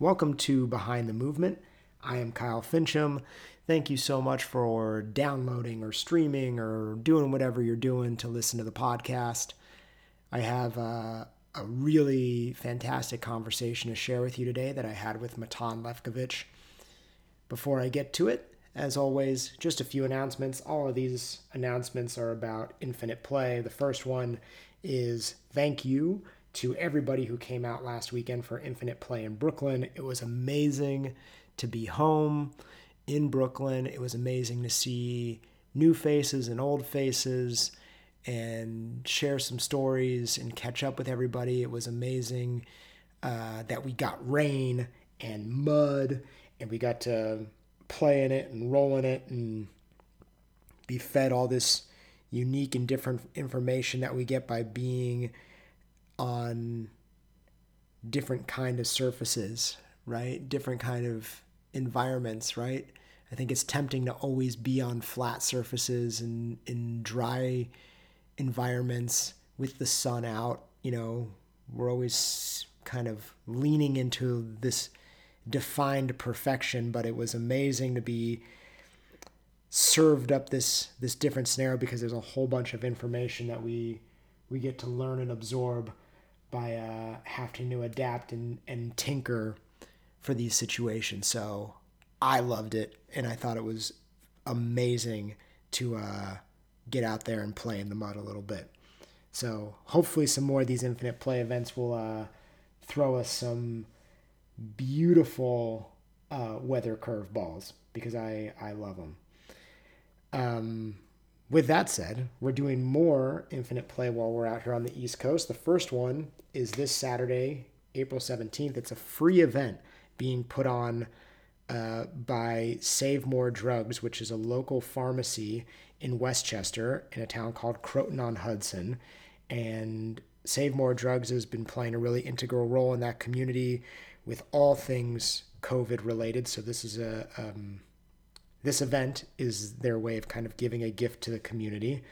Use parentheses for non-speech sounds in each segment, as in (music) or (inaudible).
Welcome to Behind the Movement. I am Kyle Fincham. Thank you so much for downloading or streaming or doing whatever you're doing to listen to the podcast. I have a, a really fantastic conversation to share with you today that I had with Matan Levkovich. Before I get to it, as always, just a few announcements. All of these announcements are about infinite play. The first one is thank you to everybody who came out last weekend for Infinite Play in Brooklyn. It was amazing to be home in Brooklyn. It was amazing to see new faces and old faces and share some stories and catch up with everybody. It was amazing uh, that we got rain and mud and we got to play in it and roll in it and be fed all this unique and different information that we get by being on different kind of surfaces, right? Different kind of environments, right? I think it's tempting to always be on flat surfaces and in dry environments with the sun out. You know, we're always kind of leaning into this defined perfection, but it was amazing to be served up this this different scenario because there's a whole bunch of information that we we get to learn and absorb by uh, having to adapt and, and tinker for these situations. So I loved it, and I thought it was amazing to uh, get out there and play in the mud a little bit. So hopefully, some more of these infinite play events will uh, throw us some beautiful uh, weather curve balls because I I love them. Um, with that said, we're doing more infinite play while we're out here on the East Coast. The first one is this Saturday, April 17th. It's a free event being put on uh, by Save More Drugs, which is a local pharmacy in Westchester in a town called Croton on Hudson. And Save More Drugs has been playing a really integral role in that community with all things COVID related. So this is a um, this event is their way of kind of giving a gift to the community.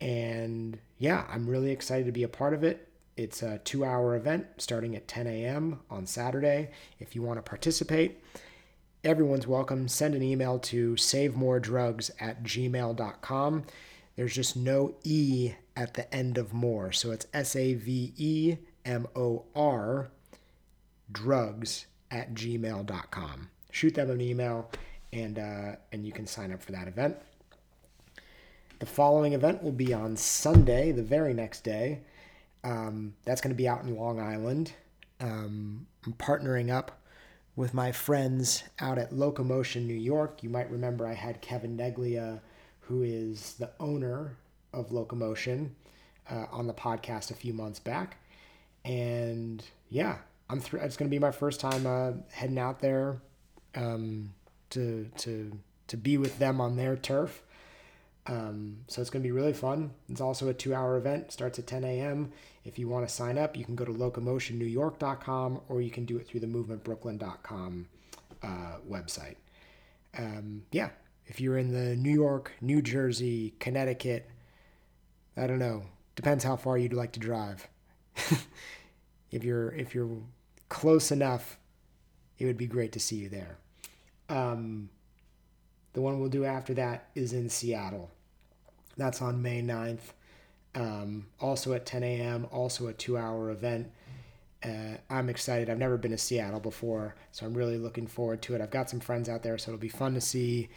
And yeah, I'm really excited to be a part of it. It's a two hour event starting at 10 a.m. on Saturday. If you want to participate, everyone's welcome. Send an email to savemoredrugs at gmail.com. There's just no E at the end of more. So it's S A V E M O R drugs at gmail.com. Shoot them an email and uh, and you can sign up for that event. The following event will be on Sunday, the very next day. Um, that's going to be out in Long Island. Um, I'm partnering up with my friends out at Locomotion New York. You might remember I had Kevin Neglia, who is the owner of Locomotion, uh, on the podcast a few months back. And yeah, I'm th- it's going to be my first time uh, heading out there. Um, to to to be with them on their turf. Um, so it's going to be really fun. It's also a two-hour event. Starts at 10 a.m. If you want to sign up, you can go to locomotionnewyork.com or you can do it through the movementbrooklyn.com uh, website. Um, yeah, if you're in the New York, New Jersey, Connecticut, I don't know. Depends how far you'd like to drive. (laughs) if you're if you're close enough, it would be great to see you there. Um, the one we'll do after that is in Seattle. That's on May 9th. Um, also at 10 a.m., also a two hour event. Uh, I'm excited. I've never been to Seattle before, so I'm really looking forward to it. I've got some friends out there, so it'll be fun to see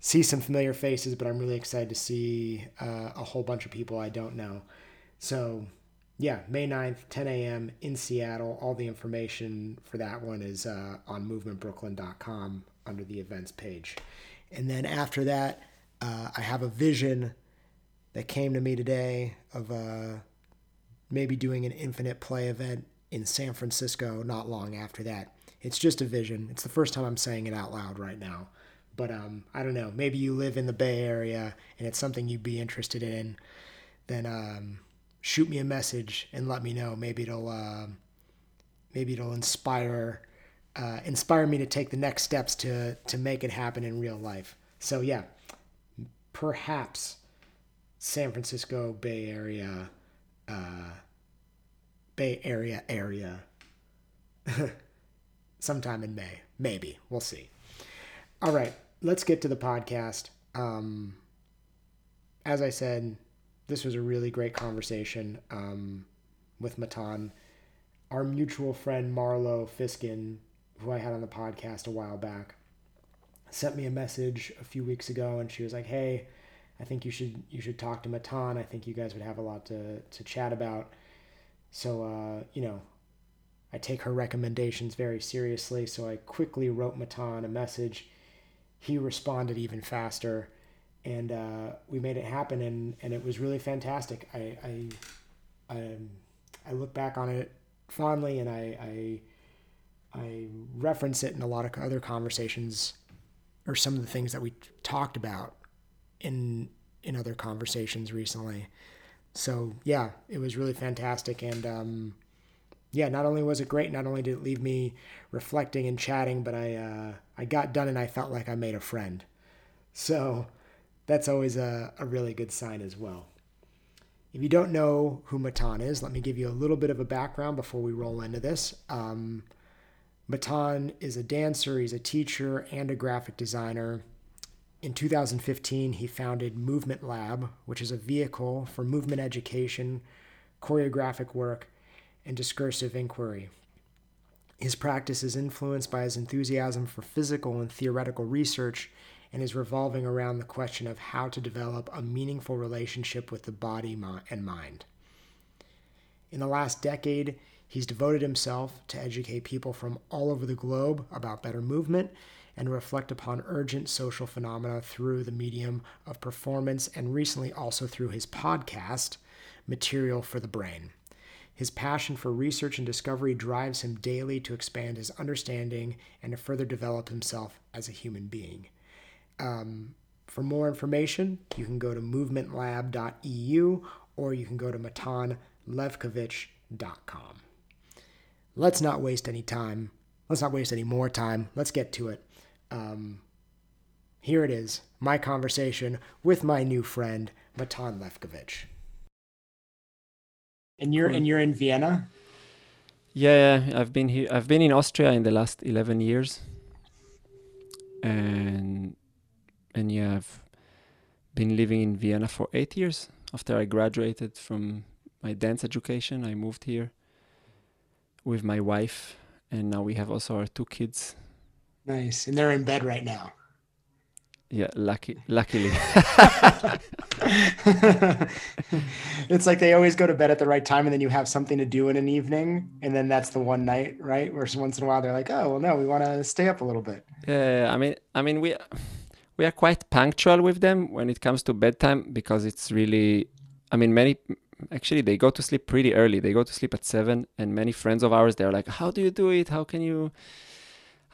see some familiar faces, but I'm really excited to see uh, a whole bunch of people I don't know. So, yeah, May 9th, 10 a.m. in Seattle. All the information for that one is uh, on movementbrooklyn.com under the events page. And then after that, uh, I have a vision that came to me today of uh, maybe doing an infinite play event in San Francisco not long after that. It's just a vision. It's the first time I'm saying it out loud right now. But um, I don't know. Maybe you live in the Bay Area and it's something you'd be interested in. Then um, shoot me a message and let me know. Maybe it'll uh, maybe it'll inspire uh, inspire me to take the next steps to to make it happen in real life. So yeah, perhaps San Francisco Bay Area, uh, Bay Area area. (laughs) sometime in May. Maybe. We'll see. All right. Let's get to the podcast. Um, as I said, this was a really great conversation um, with Matan. Our mutual friend Marlo Fisken, who I had on the podcast a while back, sent me a message a few weeks ago, and she was like, "Hey, I think you should you should talk to Matan. I think you guys would have a lot to to chat about." So, uh, you know, I take her recommendations very seriously. So I quickly wrote Matan a message. He responded even faster, and uh, we made it happen. And, and it was really fantastic. I I I, um, I look back on it fondly, and I, I I reference it in a lot of other conversations, or some of the things that we talked about in in other conversations recently so yeah, it was really fantastic. And um, yeah, not only was it great, not only did it leave me reflecting and chatting, but I uh, I got done and I felt like I made a friend. So that's always a, a really good sign as well. If you don't know who Matan is, let me give you a little bit of a background before we roll into this. Um, Matan is a dancer, he's a teacher, and a graphic designer. In 2015, he founded Movement Lab, which is a vehicle for movement education, choreographic work, and discursive inquiry. His practice is influenced by his enthusiasm for physical and theoretical research and is revolving around the question of how to develop a meaningful relationship with the body and mind. In the last decade, he's devoted himself to educate people from all over the globe about better movement and reflect upon urgent social phenomena through the medium of performance and recently also through his podcast, Material for the Brain. His passion for research and discovery drives him daily to expand his understanding and to further develop himself as a human being. Um, for more information, you can go to movementlab.eu or you can go to matanlevkovich.com. Let's not waste any time. Let's not waste any more time. Let's get to it um, here it is my conversation with my new friend, Matan Levkovich. And you're and you're in Vienna? Yeah, I've been here. I've been in Austria in the last eleven years, and and yeah, I've been living in Vienna for eight years. After I graduated from my dance education, I moved here with my wife, and now we have also our two kids. Nice. And they're in bed right now. Yeah, lucky luckily. (laughs) it's like they always go to bed at the right time and then you have something to do in an evening and then that's the one night, right? Where once in a while they're like, "Oh, well no, we want to stay up a little bit." Yeah, I mean I mean we we are quite punctual with them when it comes to bedtime because it's really I mean many actually they go to sleep pretty early. They go to sleep at 7 and many friends of ours they're like, "How do you do it? How can you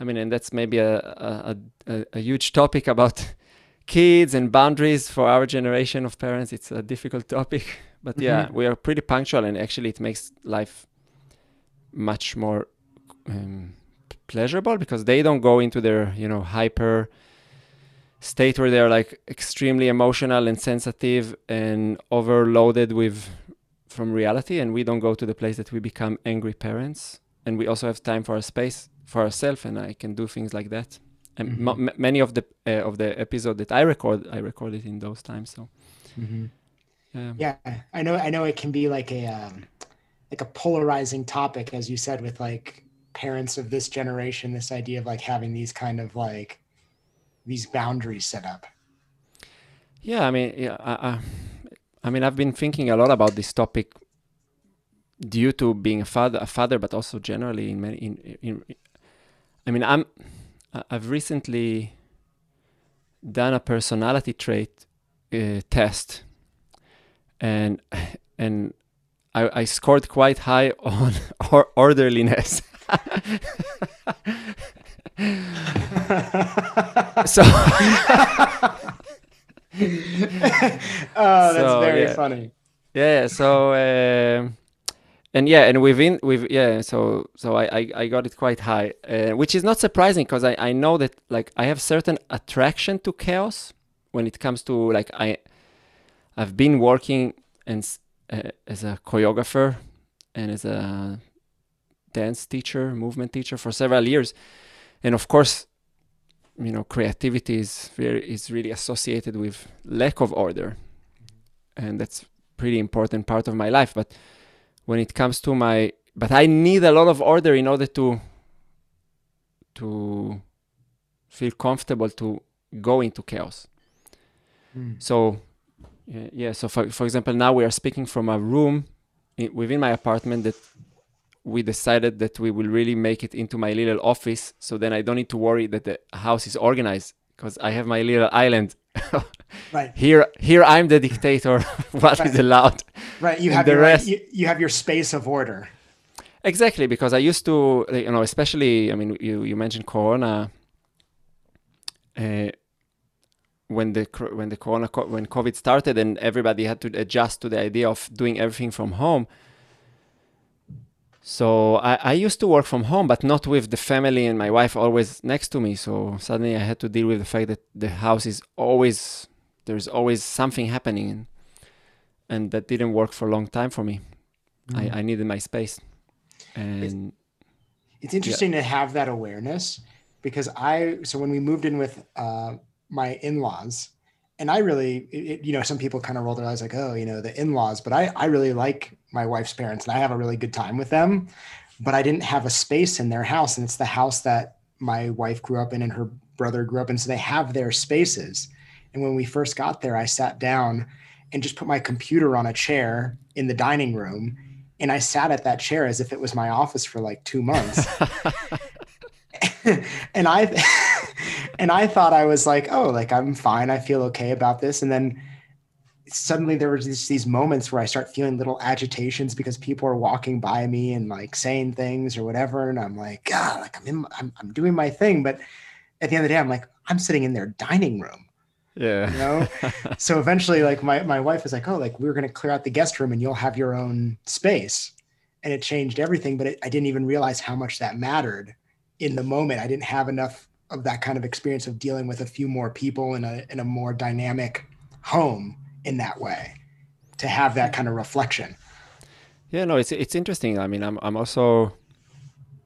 I mean, and that's maybe a, a, a, a huge topic about (laughs) kids and boundaries for our generation of parents. It's a difficult topic, (laughs) but mm-hmm. yeah, we are pretty punctual, and actually, it makes life much more um, pleasurable because they don't go into their you know hyper state where they're like extremely emotional and sensitive and overloaded with from reality and we don't go to the place that we become angry parents and we also have time for a space for ourselves and i can do things like that and mm-hmm. m- many of the uh, of the episode that i record i recorded in those times so mm-hmm. yeah. yeah i know i know it can be like a um, like a polarizing topic as you said with like parents of this generation this idea of like having these kind of like these boundaries set up yeah i mean yeah I, I, mean i've been thinking a lot about this topic due to being a father a father but also generally in many in, in I mean, I'm I've recently done a personality trait uh, test, and and I, I scored quite high (laughs) on or- orderliness. (laughs) (laughs) so. (laughs) oh, that's so, very yeah. funny. Yeah, so. Uh, and yeah and within with yeah so so i i, I got it quite high uh, which is not surprising because I, I know that like i have certain attraction to chaos when it comes to like i i've been working and uh, as a choreographer and as a dance teacher, movement teacher for several years, and of course, you know, creativity is very is really associated with lack of order, and that's pretty important part of my life. But when it comes to my, but I need a lot of order in order to to feel comfortable to go into chaos. Mm. So, yeah. So, for, for example, now we are speaking from a room within my apartment that we decided that we will really make it into my little office. So then I don't need to worry that the house is organized because I have my little island. (laughs) Right. here, here I'm the dictator. (laughs) what is Right. allowed? Right. You have the your rest- you, you have your space of order. Exactly, because I used to, you know, especially, I mean, you, you mentioned Corona. Uh, when the when the Corona when COVID started and everybody had to adjust to the idea of doing everything from home. So I, I used to work from home, but not with the family and my wife always next to me. So suddenly I had to deal with the fact that the house is always there's always something happening, and, and that didn't work for a long time for me. Mm. I, I needed my space, and It's interesting to have that awareness because I so when we moved in with uh, my in-laws, and I really, it, you know, some people kind of roll their eyes like, oh, you know, the in-laws, but I I really like my wife's parents and I have a really good time with them, but I didn't have a space in their house, and it's the house that my wife grew up in and her brother grew up in, so they have their spaces. And when we first got there, I sat down and just put my computer on a chair in the dining room and I sat at that chair as if it was my office for like two months. (laughs) (laughs) and I and I thought I was like, oh, like I'm fine. I feel okay about this. And then suddenly there was these, these moments where I start feeling little agitations because people are walking by me and like saying things or whatever. And I'm like, God, like I'm in, I'm, I'm doing my thing. But at the end of the day, I'm like, I'm sitting in their dining room yeah. you know (laughs) so eventually like my, my wife was like oh like we're going to clear out the guest room and you'll have your own space and it changed everything but it, i didn't even realize how much that mattered in the moment i didn't have enough of that kind of experience of dealing with a few more people in a in a more dynamic home in that way to have that kind of reflection Yeah, no, it's it's interesting. I mean, I'm I'm also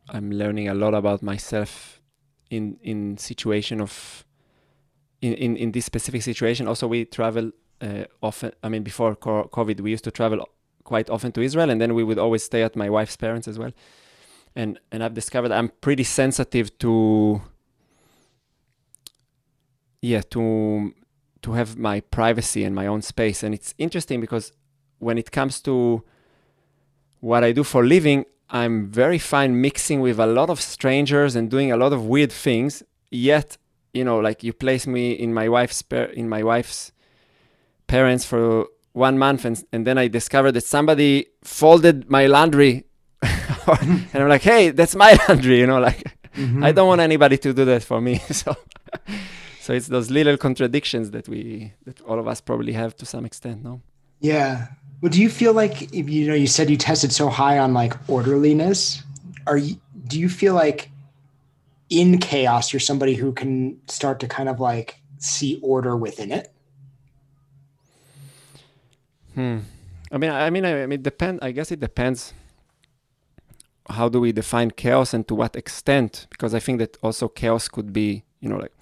I'm learning a lot about myself in in situation of in in, in this specific situation. Also, we travel uh, often. I mean, before COVID, we used to travel quite often to Israel, and then we would always stay at my wife's parents as well. And and I've discovered I'm pretty sensitive to yeah to to have my privacy and my own space. And it's interesting because when it comes to what I do for living, I'm very fine mixing with a lot of strangers and doing a lot of weird things. Yet, you know, like you place me in my wife's par- in my wife's parents for one month, and and then I discovered that somebody folded my laundry, (laughs) and I'm like, hey, that's my (laughs) laundry, you know, like mm-hmm. I don't want anybody to do that for me. (laughs) So, so it's those little contradictions that we that all of us probably have to some extent, no? Yeah. Well, do you feel like you know you said you tested so high on like orderliness? Are you do you feel like in chaos you're somebody who can start to kind of like see order within it? Hmm. I mean, I I mean, I, I mean, depend. I guess it depends. How do we define chaos and to what extent? Because I think that also chaos could be, you know, like,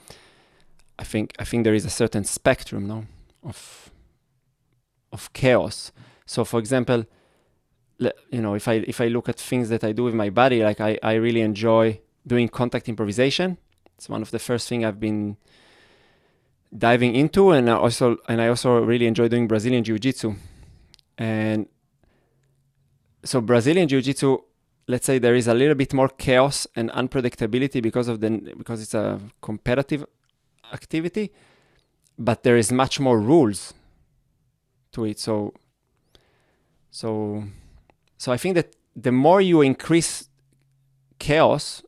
I think I think there is a certain spectrum, no, of of chaos. So, for example, you know, if I if I look at things that I do with my body, like I I really enjoy doing contact improvisation. It's one of the first thing I've been diving into, and I also and I also really enjoy doing Brazilian Jiu Jitsu. And so Brazilian Jiu Jitsu, let's say there is a little bit more chaos and unpredictability because of the because it's a competitive activity, but there is much more rules to it. So so so I think that the more you increase chaos,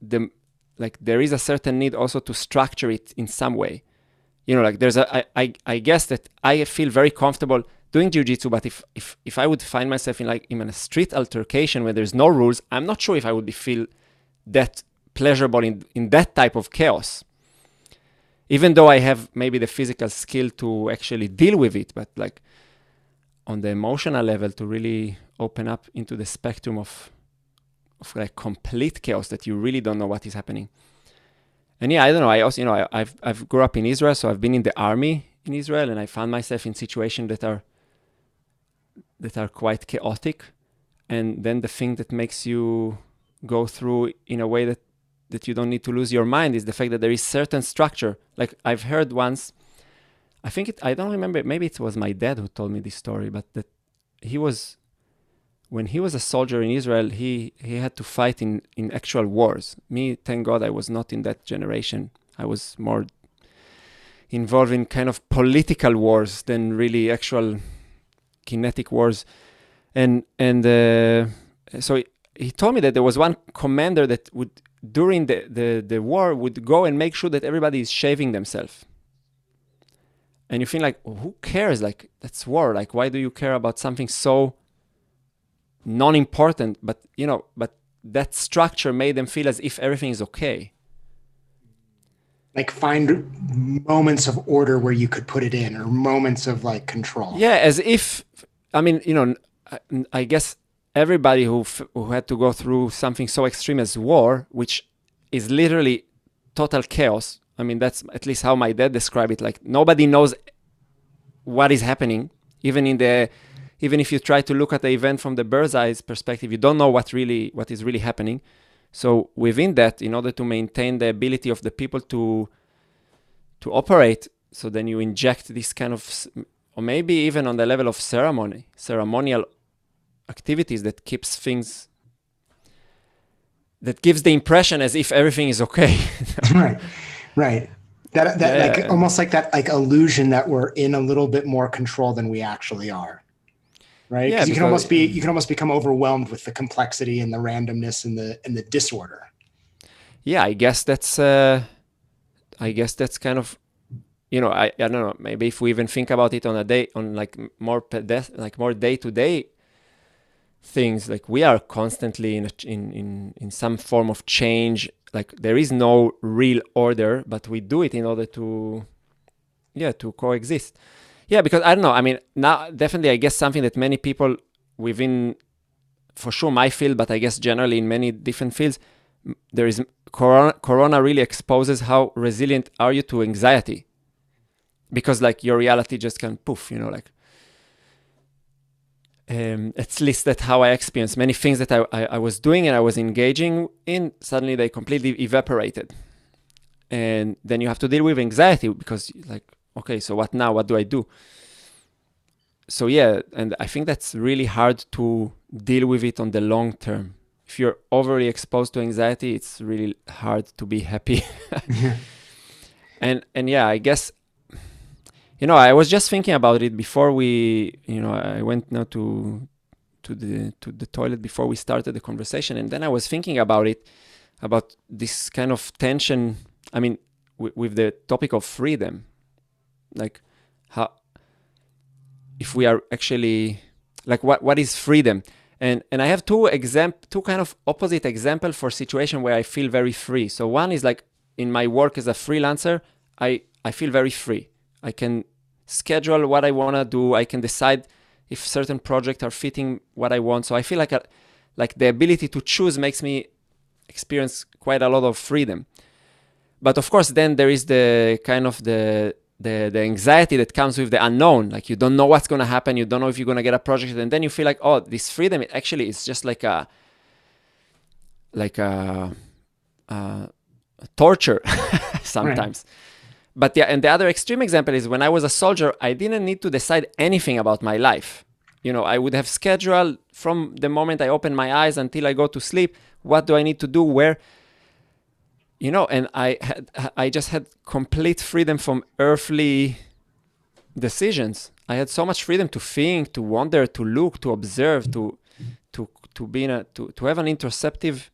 the like there is a certain need also to structure it in some way you know like there's a I, I i guess that i feel very comfortable doing jiu-jitsu but if if if i would find myself in like in a street altercation where there's no rules i'm not sure if i would be feel that pleasurable in in that type of chaos even though i have maybe the physical skill to actually deal with it but like on the emotional level to really open up into the spectrum of of like complete chaos that you really don't know what is happening. And yeah, I don't know. I also, you know, I, I've I've grew up in Israel, so I've been in the army in Israel, and I found myself in situations that are that are quite chaotic. And then the thing that makes you go through in a way that that you don't need to lose your mind is the fact that there is certain structure. Like I've heard once, I think it, I don't remember. Maybe it was my dad who told me this story, but that he was when he was a soldier in Israel, he he had to fight in in actual wars. Me, thank God, I was not in that generation. I was more involved in kind of political wars than really actual kinetic wars, and and uh, so he, he told me that there was one commander that would during the, the, the war would go and make sure that everybody is shaving themselves. And you feel like oh, who cares? Like that's war. Like why do you care about something so non-important? But you know but that structure made them feel as if everything is okay. Like find moments of order where you could put it in or moments of like control. Yeah as if i mean you know i, I guess everybody who f- who had to go through something so extreme as war which is literally total chaos. I mean that's at least how my dad described it. Like nobody knows what is happening. Even in the even if you try to look at the event from the bird's eye perspective you don't know what really what is really happening. So within that in order to maintain the ability of the people to to operate so then you inject this kind of or maybe even on the level of ceremony ceremonial activities that keeps things that gives the impression as if everything is okay. (laughs) Right right. That that yeah, like almost like that like illusion that we're in a little bit more control than we actually are. Right? Yeah, you can almost be you can almost become overwhelmed with the complexity and the randomness and the and the disorder. Yeah i guess that's uh i guess that's kind of you know i, I don't know maybe if we even think about it on a day on like more like more day to day things like we are constantly in, a, in in in some form of change. Like there is no real order but we do it in order to yeah to coexist. Yeah because i don't know i mean now definitely i guess something that many people within for sure my field but i guess generally in many different fields there is corona, corona really exposes how resilient are you to anxiety? Because like your reality just can poof you know like um, at least that's how I experienced many things that I, I, I, was doing and I was engaging in. Suddenly they completely evaporated, and then you have to deal with anxiety because like, okay, so what now? What do I do? So yeah, and I think that's really hard to deal with it on the long term. If you're overly exposed to anxiety, it's really hard to be happy. (laughs) yeah. And and yeah, I guess you know, I was just thinking about it before we, you know, I went now to to the to the toilet before we started the conversation, and then I was thinking about it, about this kind of tension. I mean, w- with the topic of freedom, like how if we are actually like what what is freedom? And and i have two example two kind of opposite example for situation where i feel very free. So one is like in my work as a freelancer i i feel very free. I can schedule what I want to do. I can decide if certain projects are fitting what I want. So I feel like a, like the ability to choose makes me experience quite a lot of freedom. But of course, then there is the kind of the the, the anxiety that comes with the unknown. Like you don't know what's going to happen. You don't know if you're going to get a project, and then you feel like, oh, this freedom. It actually is just like a like a, a, a torture (laughs) sometimes. Right but yeah, and the other extreme example is when I was a soldier, I didn't need to decide anything about my life. You know, I would have scheduled from the moment I open my eyes until I go to sleep. What do I need to do? Where? You know, and I had, I just had complete freedom from earthly decisions. I had so much freedom to think, to wonder, to look, to observe, to to to be in a to, to have an interoceptive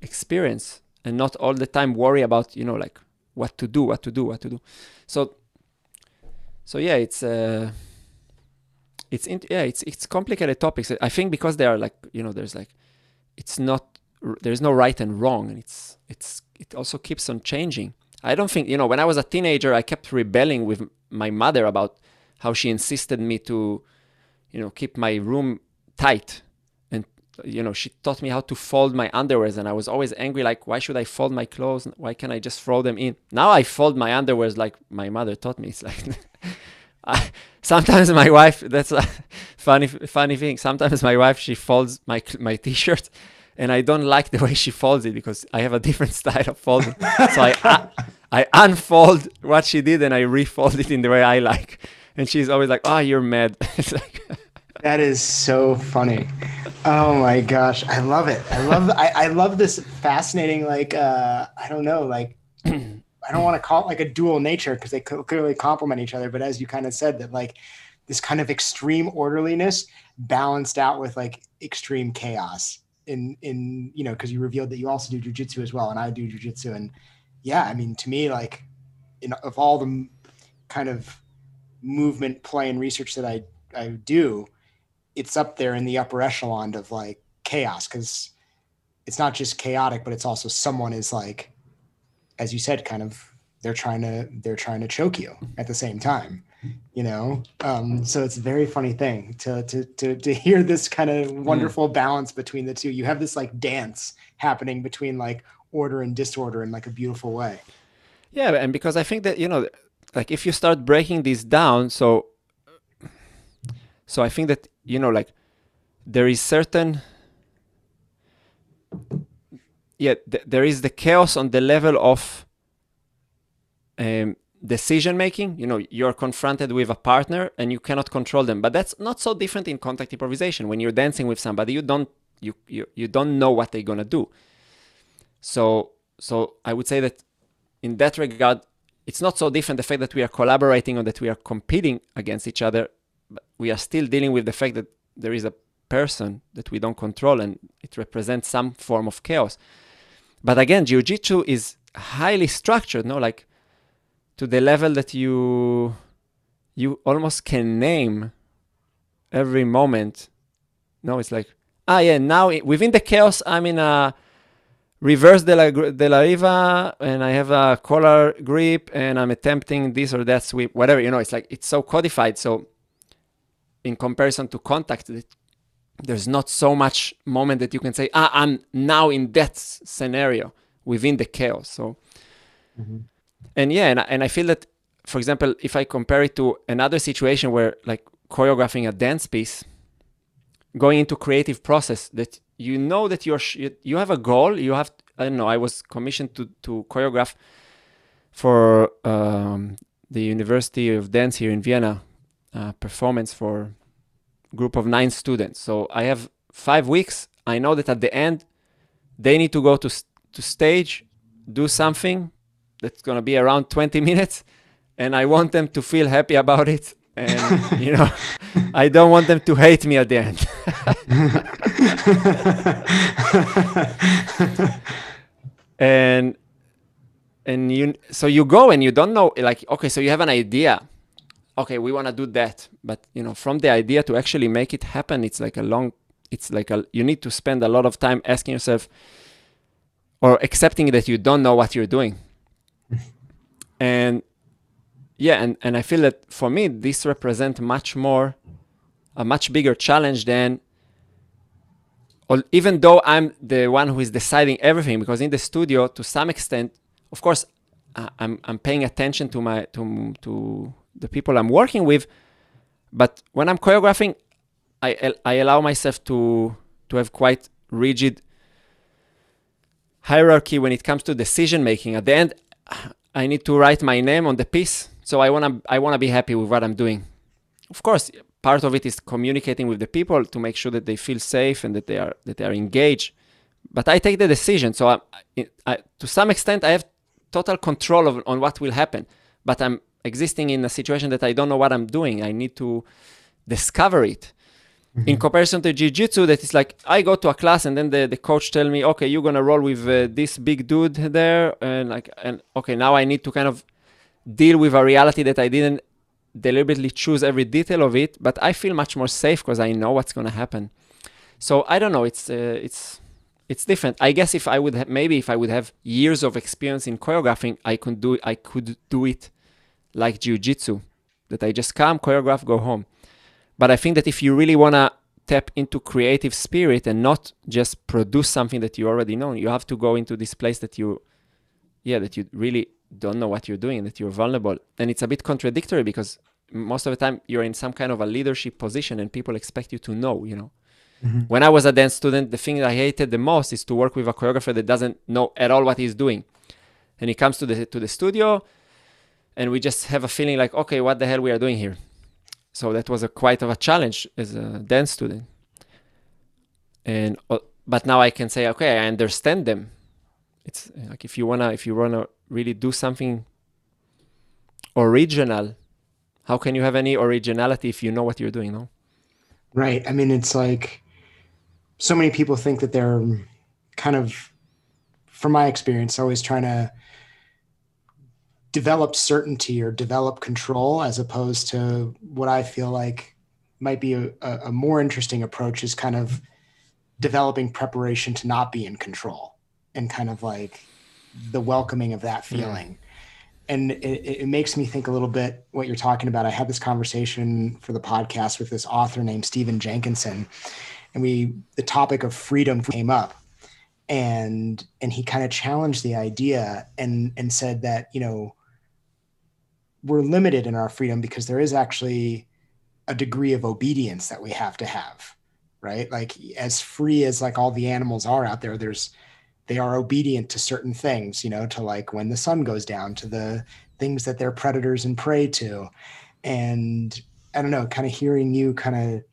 experience and not all the time worry about, you know, like what to do, what to do, what to do. So, so yeah, it's uh, it's in, yeah, it's it's complicated topics. I think because they are like you know, there's like, it's not there's no right and wrong, and it's it's it also keeps on changing. I don't think you know when I was a teenager, I kept rebelling with my mother about how she insisted me to, you know, keep my room tight, you know, she taught me how to fold my underwears, and I was always angry, like, why should I fold my clothes? Why can't I just throw them in? Now I fold my underwears like my mother taught me. It's like, (laughs) I, sometimes my wife, that's a funny, funny thing. Sometimes my wife, she folds my my t-shirt, and I don't like the way she folds it because I have a different (laughs) style of folding. so I, I, I unfold what she did and I refold it in the way I like. And she's always like, "Oh, you're mad." (laughs) it's like. That is so funny. Oh my gosh, I love it. I love I, I love this fascinating like uh I don't know like (clears throat) I don't want to call it like a dual nature because they clearly complement each other. But as you kind of said that like this kind of extreme orderliness balanced out with like extreme chaos in in you know because you revealed that you also do jujitsu as well and I do jujitsu and yeah I mean to me like in of all the kind of movement play and research that I I do it's up there in the upper echelon of like chaos because it's not just chaotic, but it's also someone is like, as you said, kind of they're trying to they're trying to choke you at the same time, you know. Um, so it's a very funny thing to to to to hear this kind of mm. wonderful mm. balance between the two. You have this like dance happening between like order and disorder in like a beautiful way. Yeah, and because I think that you know, like if you start breaking these down, so so I think that you know like there is certain yeah th- there is the chaos on the level of um, decision making. You know you're confronted with a partner and you cannot control them. But that's not so different in contact improvisation. When you're dancing with somebody you don't you you, you don't know what they're gonna do. So so i would say that in that regard it's not so different the fact that we are collaborating or that we are competing against each other we are still dealing with the fact that there is a person that we don't control and it represents some form of chaos. But again, jiu-jitsu is highly structured, no, like to the level that you you almost can name every moment. No, it's like ah yeah, now within the chaos I'm in a reverse de la, de la riva and I have a collar grip and I'm attempting this or that sweep, whatever, you know, it's like it's so codified. So in comparison to contact, there's not so much moment that you can say, ah, I'm now in that scenario within the chaos. So, mm-hmm. and yeah, and, and I feel that, for example, if I compare it to another situation where like choreographing a dance piece, going into creative process that you know that you're you have a goal, you have I don't know. I was commissioned to to choreograph for um, the University of Dance here in Vienna uh, performance for group of nine students. So I have five weeks. I know that at the end, they need to go to to stage, do something that's gonna be around 20 (laughs) minutes, and I want them to feel happy about it. And you know, (laughs) I don't want them to hate me at the end. (laughs) and and you so you go and you don't know like okay so you have an idea okay we want to do that. But you know from the idea to actually make it happen it's like a long it's like a you need to spend a lot of time asking yourself or accepting that you don't know what you're doing. (laughs) And yeah and, and i feel that for me this represents much more a much bigger challenge than or even though i'm the one who is deciding everything because in the studio to some extent of course I'm, I'm paying attention to my to to the people I'm working with. But when I'm choreographing, I, I allow myself to to have quite rigid hierarchy when it comes to decision making. At the end, I need to write my name on the piece, so I wanna I wanna be happy with what I'm doing. Of course, part of it is communicating with the people to make sure that they feel safe and that they are that they are engaged. But I take the decision, so I, I, to some extent I have total control of, on what will happen. But I'm existing in a situation that I don't know what I'm doing. I need to discover it. Mm-hmm. In comparison to jiu-jitsu, that is like I go to a class and then the, the coach tell me, okay, you're gonna roll with uh, this big dude there, and like, and okay, now I need to kind of deal with a reality that I didn't deliberately choose every detail of it, but I feel much more safe because I know what's gonna happen. So I don't know. It's uh, it's it's different. I guess if I would have, maybe if I would have years of experience in choreographing, I could do I could do it like jiu-jitsu that I just come, choreograph, go home. But I think that if you really want to tap into creative spirit and not just produce something that you already know. You have to go into this place that you, yeah, that you really don't know what you're doing, that you're vulnerable. And it's a bit contradictory because most of the time you're in some kind of a leadership position and people expect you to know, you know. Mm-hmm. When I was a dance student, the thing that I hated the most is to work with a choreographer that doesn't know at all what he's doing. And he comes to the to the studio and we just have a feeling like, okay, what the hell we are doing here? So that was a quite of a challenge as a dance student. And uh, but now I can say, okay, I understand them. It's like if you wanna if you wanna really do something original, how can you have any originality if you know what you're doing? No. Right. I mean, it's like so many people think that they're kind of, from my experience, always trying to develop certainty or develop control as opposed to what I feel like might be a, a, more interesting approach is kind of developing preparation to not be in control and kind of like the welcoming of that feeling. And it, it makes me think a little bit what you're talking about. I had this conversation for the podcast with this author named Stephen Jenkinson, and we the topic of freedom came up and and he kind of challenged the idea and and said that you know we're limited in our freedom because there is actually a degree of obedience that we have to have right? Like as free as like all the animals are out there there's they are obedient to certain things you know to like when the sun goes down to the things that they're predators and prey to. And i don't know kind of hearing you kind of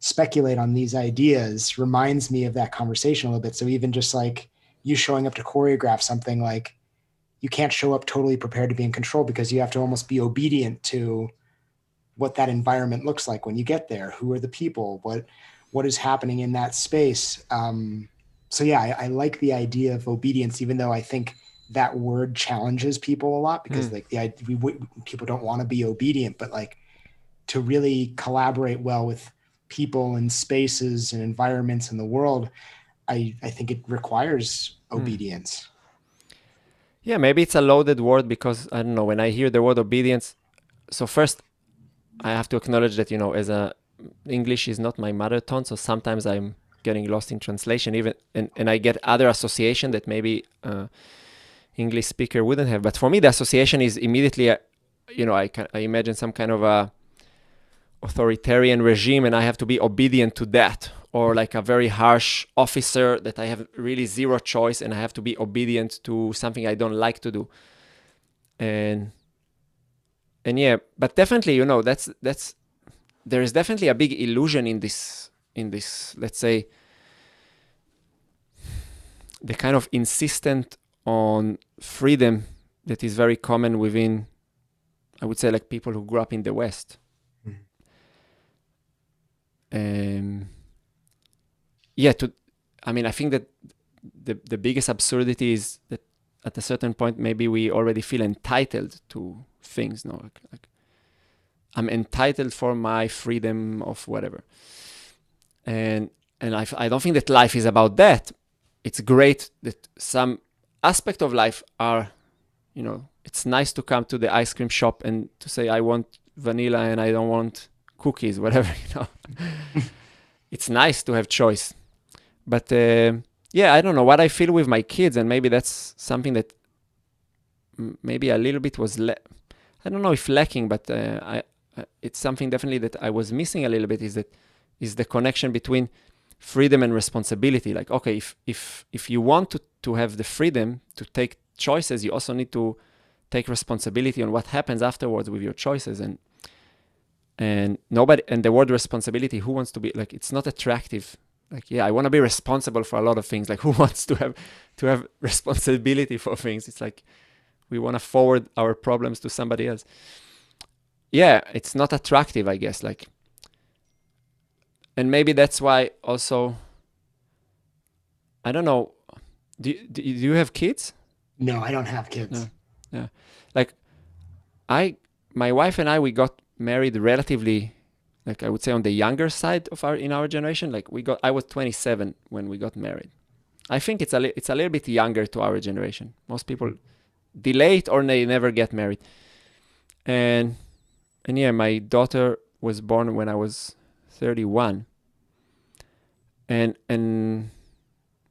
speculate on these ideas reminds me of that conversation a little bit. So even just like you showing up to choreograph something like you can't show up totally prepared to be in control because you have to almost be obedient to what that environment looks like when you get there who are the people what what is happening in that space um, so yeah I, I, like the idea of obedience even though i think that word challenges people a lot because mm. like the we, we, people don't want to be obedient but like to really collaborate well with people and spaces and environments in the world i i think it requires mm. obedience yeah, maybe it's a loaded word because I don't know when I hear the word obedience. So first, I have to acknowledge that you know as a English is not my mother tongue, so sometimes I'm getting lost in translation even and, and I get other association that maybe uh, English speaker wouldn't have. But for me, the association is immediately, a, you know, I can I imagine some kind of a authoritarian regime, and I have to be obedient to that, or like a very harsh officer that I have really zero choice and I have to be obedient to something I don't like to do. And and yeah, but definitely, you know, that's that's there is definitely a big illusion in this in this, let's say, the kind of insistent on freedom that is very common within I would say like people who grew up in the West. Mm. Um yeah, to, I mean, I think that the the biggest absurdity is that at a certain point maybe we already feel entitled to things. No, like, like I'm entitled for my freedom of whatever, and and I I don't think that life is about that. It's great that some aspect of life are, you know, it's nice to come to the ice cream shop and to say I want vanilla and I don't want cookies, (laughs) whatever, you know. (laughs) it's nice to have choice but uh, yeah, I don't know what I feel with my kids, and maybe that's something that maybe a little bit was le- I don't know if lacking, but uh, I, uh, it's something definitely that I was missing a little bit. Is that is the connection between freedom and responsibility? Like, okay, if if if you want to to have the freedom to take choices, you also need to take responsibility on what happens afterwards with your choices and and nobody and the word responsibility who wants to be like it's not attractive like yeah i want to be responsible for a lot of things. Like (laughs) who wants to have to have (laughs) responsibility for things? It's like we want to forward our problems to somebody else. Yeah it's not attractive i guess like and maybe that's why also i don't know do, do, do you have kids? No i don't have kids. No. yeah. Like i my wife and i we got married relatively like I would say on the younger side of our in our generation. Like we got, I was 27 when we got married. I think it's a li- it's a little bit younger to our generation. Most people delay it or they never get married. And and yeah, my daughter was born when I was 31. and and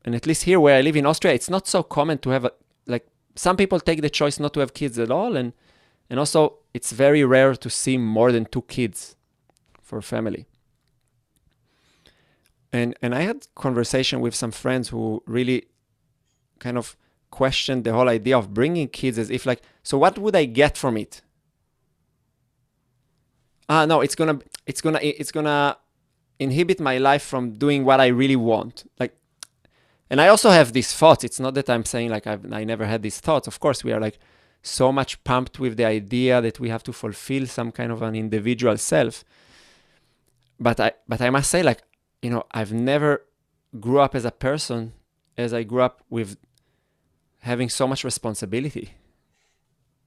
and at least here where I live in Austria, it's not so common to have a like some people take the choice not to have kids at all, and and also it's very rare to see more than two kids for family. And and I had conversation with some friends who really kind of questioned the whole idea of bringing kids as if like so what would I get from it? Ah no, it's gonna it's gonna it's gonna inhibit my life from doing what I really want. Like and I also have these thoughts. It's not that I'm saying like I've, I never had these thoughts. Of course, we are like so much pumped with the idea that we have to fulfill some kind of an individual self. But I, but I must say, like, you know, I've never grew up as a person as I grew up with having so much responsibility.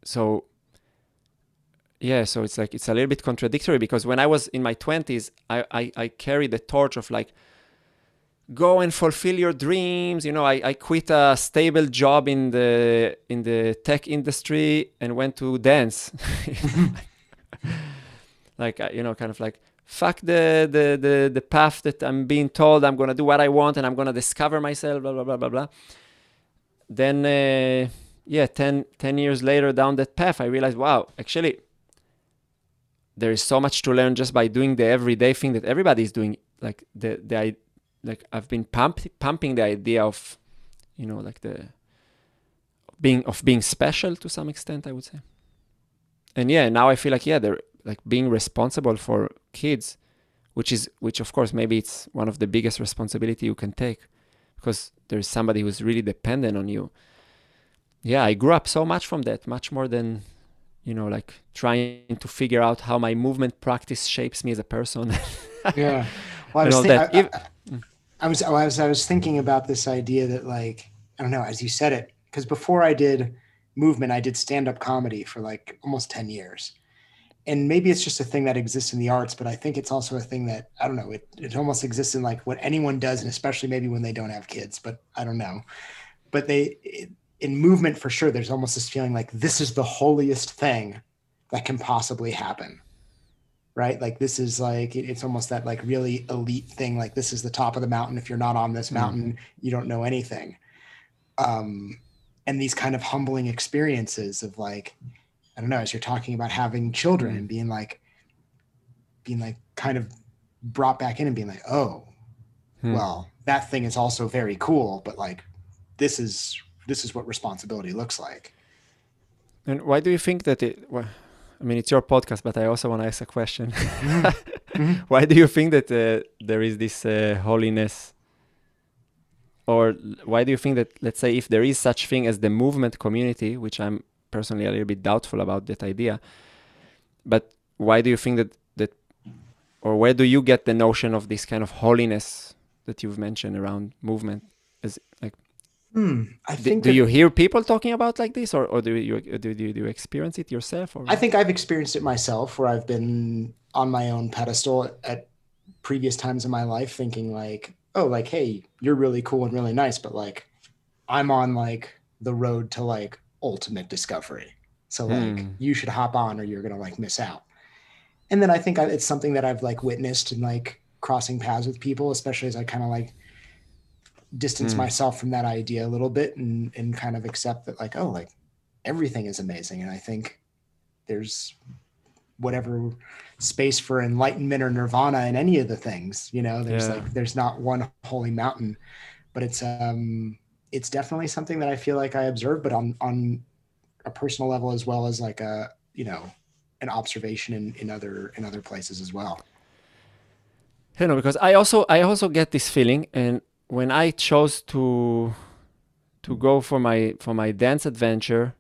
So, yeah, so it's like it's a little bit contradictory because when I was in my 20s, I, I, I carried the torch of like, go and fulfill your dreams you know I, I quit a stable job in the in the tech industry and went to dance (laughs) (laughs) like you know kind of like fuck the, the the the path that i'm being told i'm gonna do what i want and i'm gonna discover myself blah blah blah blah blah then uh, yeah 10, 10 years later down that path i realized wow actually there is so much to learn just by doing the everyday thing that everybody is doing like the the like I've been pump, pumping the idea of, you know, like the being of being special to some extent, I would say. And yeah, now I feel like yeah, they're like being responsible for kids, which is which of course maybe it's one of the biggest responsibility you can take, because there's somebody who's really dependent on you. Yeah, I grew up so much from that, much more than you know, like trying to figure out how my movement practice shapes me as a person. (laughs) yeah. Well, I was, I, I, I was, I was, I was thinking about this idea that like, I don't know, as you said it, because before I did movement, I did stand-up comedy for like almost 10 years. And maybe it's just a thing that exists in the arts, but I think it's also a thing that, I don't know, it, it almost exists in like what anyone does. And especially maybe when they don't have kids, but I don't know. But they, it, in movement for sure, there's almost this feeling like this is the holiest thing that can possibly happen right? Like this is like it's almost that like really elite thing. Like this is the top of the mountain. If you're not on this mm. mountain, mm. you don't know anything. Um, and these kind of humbling experiences of like, I don't know, as you're talking about having children mm. and being like, being like kind of brought back in and being like, oh, hmm. well, that thing is also very cool, but like this is this is what responsibility looks like. And why do you think that it? Well, I mean, it's your podcast, but I also want to ask a question. Mm-hmm. (laughs) mm-hmm. Why do you think that uh, there is this uh, holiness? Or why do you think that, let's say, if there is such thing as the movement community, which I'm personally a little bit doubtful about that idea, but why do you think that that, or where do you get the notion of this kind of holiness that you've mentioned around movement? Is like, Hmm. I think. Do, do you hear people talking about like this, or, or do you do, do, do you experience it yourself? Or? I think I've experienced it myself, where I've been on my own pedestal at previous times in my life, thinking like, oh, like, hey, you're really cool and really nice, but like, I'm on like the road to like ultimate discovery. So like, hmm. you should hop on, or you're gonna like miss out. And then I think it's something that I've like witnessed and like crossing paths with people, especially as I kind of like distance mm. myself from that idea a little bit and and kind of accept that like oh like everything is amazing and i think there's whatever space for enlightenment or nirvana in any of the things you know there's yeah. like there's not one holy mountain but it's um it's definitely something that i feel like i observe but on on a personal level as well as like a you know an observation in in other in other places as well you know because i also i also get this feeling and when I chose to to go for my for my dance adventure,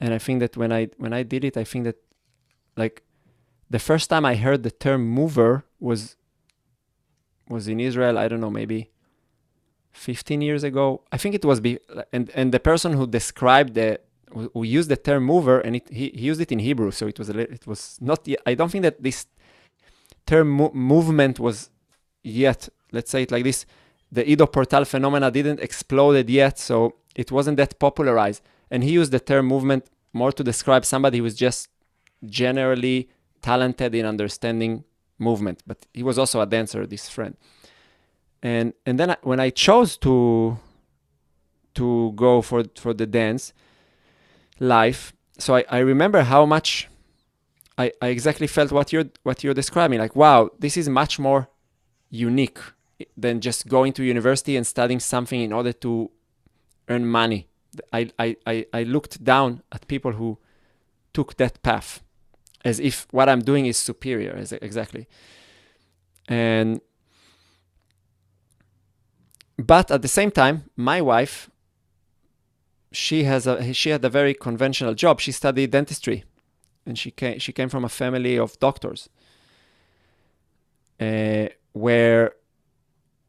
and I think that when I when I did it, I think that like the first time I heard the term mover was was in Israel. I don't know, maybe 15 years ago. I think it was be and and the person who described the who used the term mover and it, he, he used it in Hebrew, so it was a, it was not. Yet, I don't think that this term mo- movement was yet. Let's say it like this the Ido Portal phenomena didn't exploded yet, so it wasn't that popularized. And he used the term movement more to describe somebody who was just generally talented in understanding movement. But he was also a dancer, this friend. And and then I, when I chose to to go for for the dance life, so I, I remember how much I, I exactly felt what you're what you're describing. Like, wow, this is much more unique than just going to university and studying something in order to earn money. I, I, I, I looked down at people who took that path as if what I'm doing is superior, as exactly. And but at the same time, my wife, she has a she had a very conventional job. She studied dentistry, and she came she came from a family of doctors, uh, where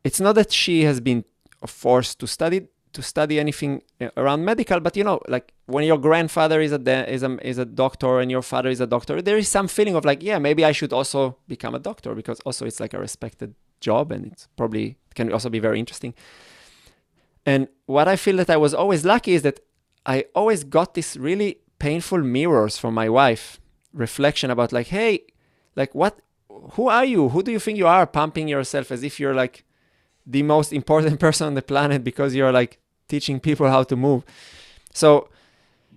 it's not that she has been forced to study to study anything uh, around medical, but you know, like when your grandfather is a de- is a is a doctor and your father is a doctor, there is some feeling of like, yeah, maybe I should also become a doctor because also it's like a respected job and it's probably can also be very interesting. And what I feel that I was always lucky is that I always got this really painful mirrors from my wife, reflection about like, hey, like what, who are you? Who do you think you are? Pumping yourself as if you're like the most important (laughs) person on the planet because you're like teaching people how to move. So,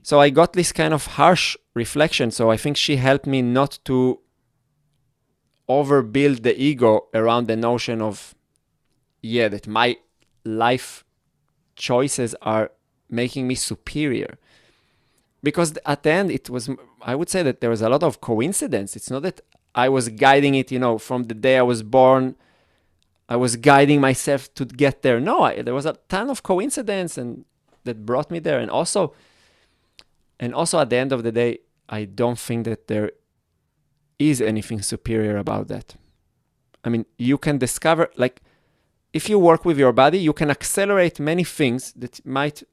so I got this kind of harsh reflection. So I think she helped me not to overbuild the ego around the notion of yeah that my life choices are making me superior. Because at the end it was i would say that there was a lot of coincidence. It's not that i was guiding it you know from the day i was born i was guiding myself to get there. No I, there was a ton of coincidence and that brought me there. And also and also at the end of the day i don't think that there is anything superior about that. I mean, you can discover, like, if you work with your body, you can accelerate many things that might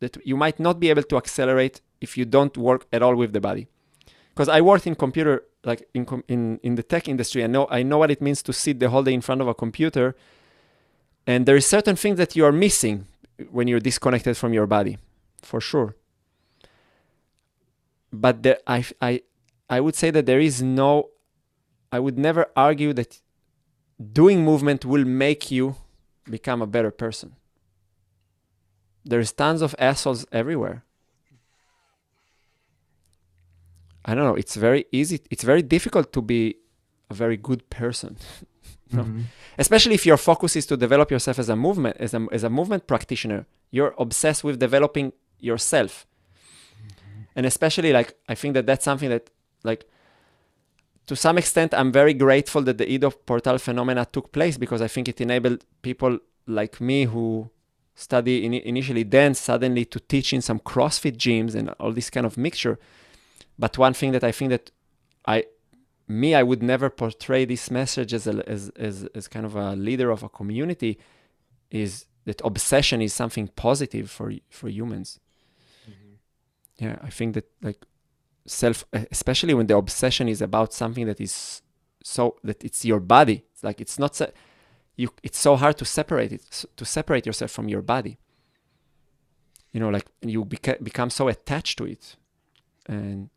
that you might not be able to accelerate if you don't work at all with the body. Because I worked in computer, like in in in the tech industry, I know I know what it means to sit the whole day in front of a computer, and there is certain things that you are missing when you're disconnected from your body, for sure. But the, I I I would say that there is no, I would never argue that doing movement will make you become a better person. There's tons of assholes everywhere. I don't know. It's very easy. It's very difficult to be a very good person. (laughs) mm-hmm. Especially if your focus is to develop yourself as a movement, as a, as a movement practitioner. You're obsessed with developing yourself. Mm-hmm. And especially like, I think that that's something that like to some extent i'm very grateful that the Ido Portal phenomena took place because i think it enabled people like me who study in, initially dance suddenly to teach in some crossfit gyms and all this kind of mixture but one thing that i think that i me i would never portray this message as a as, as, as kind of a leader of a community is that obsession is something positive for for humans mm-hmm. yeah i think that like self especially when the obsession is about something that is so that it's your body it's like it's not so. you it's so hard to separate it to separate yourself from your body you know like you beca- become so attached to it and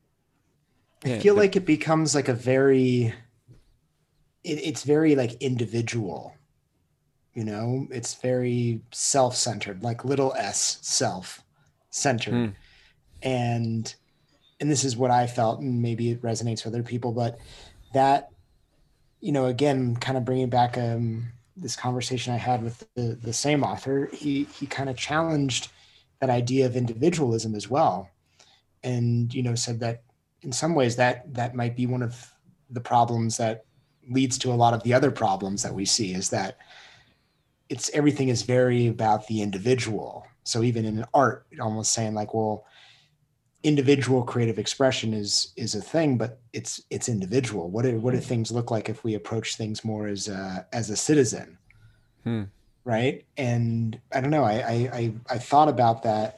yeah, i feel the, like it becomes like a very it, it's very like individual you know it's very self-centered like little s self centered mm. and and this is what I felt, and maybe it resonates with other people, but that, you know, again, kind of bringing back um, this conversation I had with the, the same author, he he kind of challenged that idea of individualism as well, and you know said that in some ways that that might be one of the problems that leads to a lot of the other problems that we see is that it's everything is very about the individual. So even in art, almost saying like, well, individual creative expression is is a thing but it's it's individual what do what do hmm. things look like if we approach things more as a as a citizen hmm. right and i don't know I, I i thought about that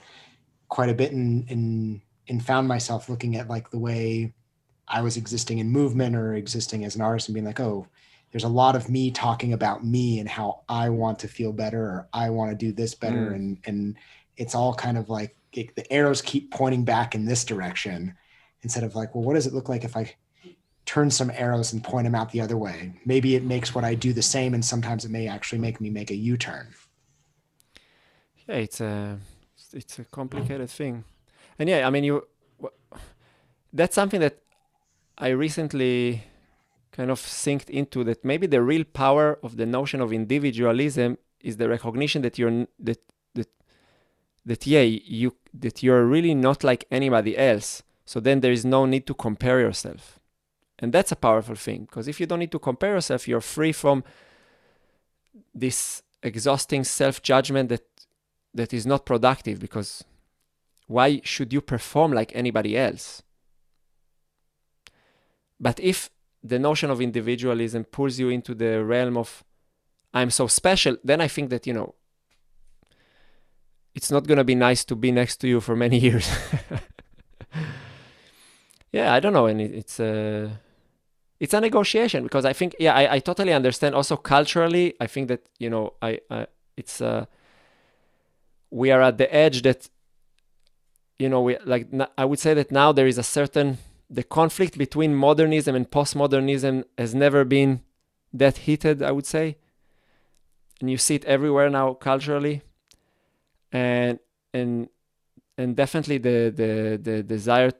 quite a bit and and and found myself looking at like the way i was existing in movement or existing as an artist and being like oh there's a lot of me talking about me and how i want to feel better or i want to do this better mm. and and it's all kind of like the arrows keep pointing back in this direction instead of like, well, what does it look like if I turn some arrows and point them out the other way. Maybe it makes what I do the same, and sometimes it may actually make me make a U turn. Yeah, it's a it's a complicated thing, and yeah, I mean you. That's something that I recently kind of synced into that maybe the real power of the notion of individualism is the recognition that you're that that yeah you that you're really not like anybody else so then there is no need to compare yourself. And that's a powerful thing because if you don't need to compare yourself you're free from this exhausting self-judgment that that is not productive because why should you perform like anybody else? But if the notion of individualism pulls you into the realm of I'm so special, then I think that, you know, it's not going to be nice to be next to you for many (laughs) years. yeah, I don't know. And it, it's a, it's a negotiation because I think, yeah, I, I totally understand also culturally. I think that, you know, I, I it's, uh, we are at the edge that, you know, we like, I would say that now there is a certain, the conflict between modernism and postmodernism has never been that heated, I would say. And you see it everywhere now culturally. And and and definitely the the the desire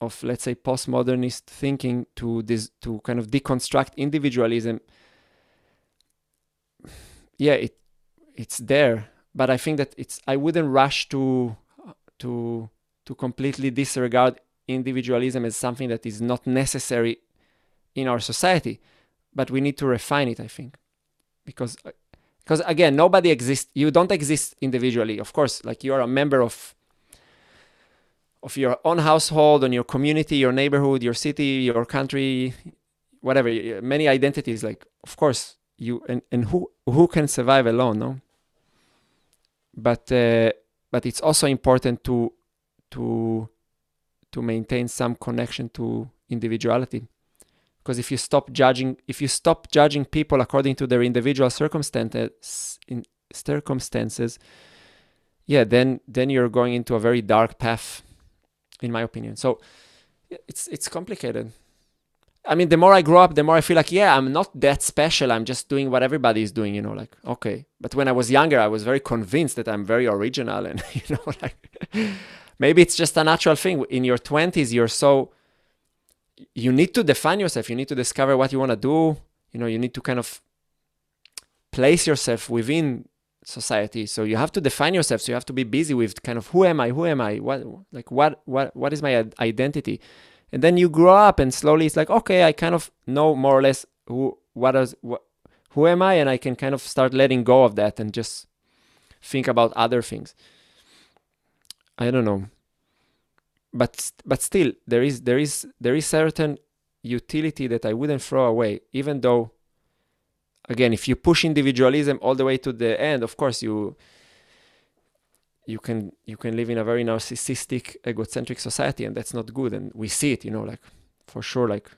of let's say postmodernist thinking to this to kind of deconstruct individualism yeah it it's there. But i think that it's i wouldn't rush to to to completely disregard individualism as something that is not necessary in our society. But we need to refine it i think. Because uh, because again nobody exists you don't exist individually. Of course like you are a member of of your own household and your community your neighborhood your city your country whatever many identities like of course you and, and who who can survive alone no? But uh, but it's also important to to to maintain some connection to individuality because if you stop judging if you stop judging people according to their individual circumstances in circumstances yeah then then you're going into a very dark path in my opinion. So it's it's complicated. I mean the more i grow up the more i feel like yeah i'm not that special. I'm just doing what everybody is doing you know like okay. But when i was younger i was very convinced that i'm very original and (laughs) you know like (laughs) maybe it's just a natural thing. In your 20s you're so you need to define yourself. You need to discover what you want to do. You know you need to kind of place yourself within society. So you have to define yourself. So you have to be busy with kind of who am i who am i? What like what what what is my identity? And then you grow up and slowly it's like okay i kind of know more or less who what is what, who am i? And i can kind of start letting go of that and just think about other things. I don't know. But but still, there is there is there is certain utility that I wouldn't throw away, even though. Again, if you push individualism all the way to the end, of course you you can you can live in a very narcissistic, egocentric society, and that's not good. And we see it, you know, like for sure, like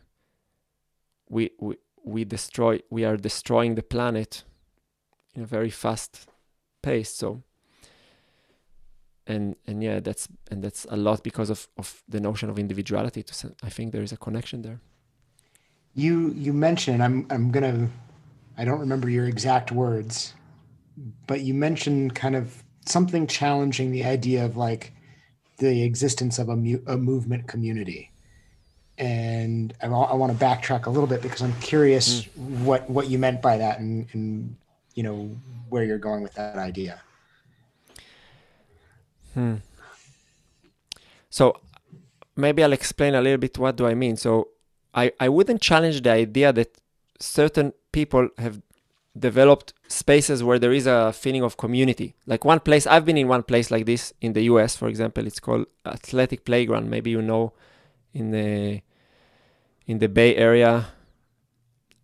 we we we destroy we are destroying the planet in a very fast pace. So and and yeah that's and that's a lot because of of the notion of individuality. To i think there is a connection there. You you mentioned i'm i'm gonna i don't remember your exact words but you mentioned kind of something challenging the idea of like the existence of a, mu- a movement community. And I, I want to backtrack a little bit because i'm curious mm. what what you meant by that and and you know where you're going with that idea Hmm. So maybe I'll explain a little bit what do I mean. So I, I wouldn't challenge the idea that certain people have developed spaces where there is a feeling of community. Like one place, I've been in one place like this in the US, for example, it's called Athletic Playground. Maybe you know in the in the Bay Area.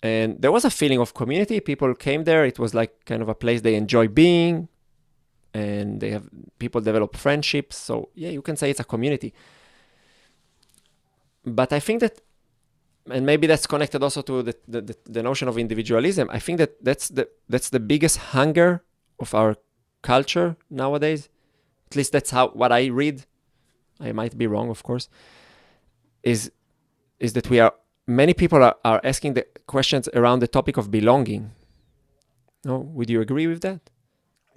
And there was a feeling of community. People came there. It was like kind of a place they enjoy being and they have people develop friendships. So yeah, you can say it's a community. But I think that, and maybe that's connected also to the, the, the notion of individualism. I think that that's the that's the biggest hunger of our culture nowadays. At least that's how what I read. I might be wrong, of course. Is is that we are many people are, are asking the questions around the topic of belonging. No, would you agree with that?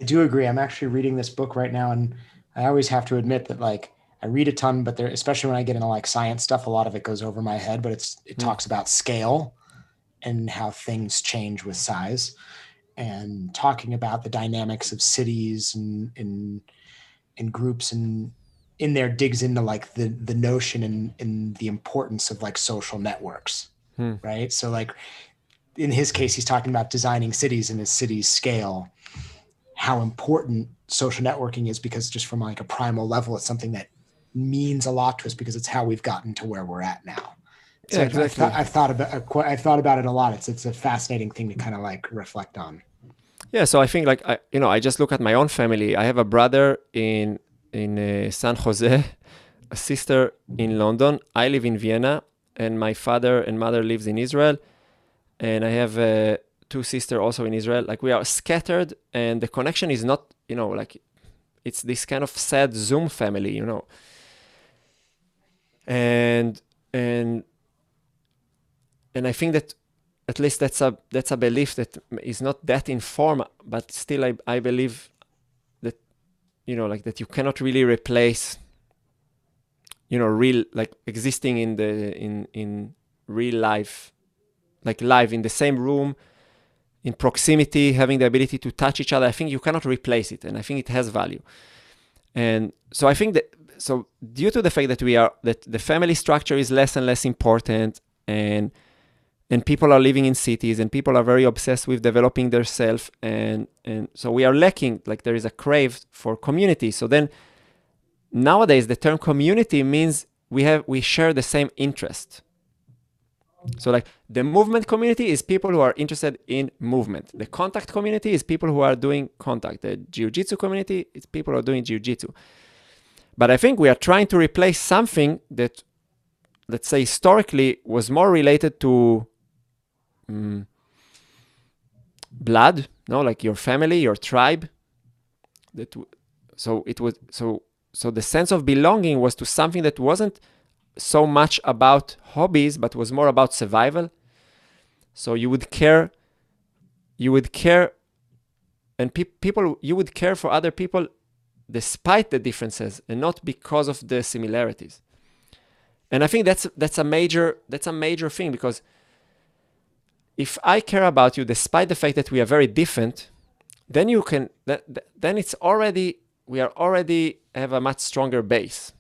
I do agree. I'm actually reading this book right now, and I always have to admit that like I read a ton, but there, especially when I get into like science stuff, a lot of it goes over my head. But it's it mm. talks about scale and how things change with size, and talking about the dynamics of cities and and and groups and in there digs into like the the notion and, and the importance of like social networks hmm. right so like in his case he's talking about designing cities and a city's scale how important social networking is because just from like a primal level it's something that means a lot to us because it's how we've gotten to where we're at now so yeah, exactly. I've, thought, I've thought about I've thought about it a lot. It's it's a fascinating thing to kind of like reflect on. Yeah, so I think like I, you know, I just look at my own family. I have a brother in in uh, San Jose, a sister in London. I live in Vienna, and my father and mother lives in Israel, and I have uh, two sisters also in Israel. Like we are scattered, and the connection is not, you know, like it's this kind of sad Zoom family, you know. And and and I think that at least that's a that's a belief that is not that informed, but still I I believe that you know like that you cannot really replace you know real like existing in the in in real life like live in the same room in proximity having the ability to touch each other i think you cannot replace it and i think it has value. And so i think that so due to the fact that we are that the family structure is less and less important and and people are living in cities and people are very obsessed with developing their self and and so we are lacking like there is a crave for community. So then nowadays the term community means we have we share the same interest so like the movement community is people who are interested in movement the contact community is people who are doing contact the jiu-jitsu community is people who are doing jiu-jitsu but i think we are trying to replace something that let's say historically was more related to mm, blood, no, like your family, your tribe. That so it was so so the sense of belonging was to something that wasn't so much about hobbies, but was more about survival. So you would care, you would care, and pe- people you would care for other people despite the differences and not because of the similarities. And I think that's that's a major that's a major thing because if I care about you despite the fact that we are very different, then you can then it's already we are already have a much stronger base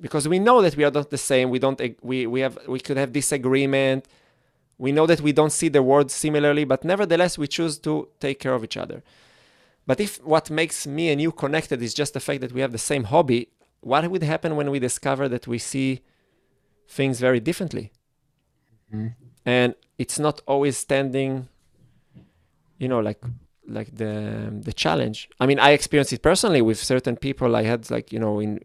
because we know that we are not the same. We don't we we have we could have disagreement. We know that we don't see the world similarly but nevertheless we choose to take care of each other. But if what makes me and you connected is just the fact that we have the same hobby what would happen when we discover that we see things very differently? Mm-hmm. And it's not always standing you know like like the the challenge. I mean i experienced it personally with certain people. I had like you know in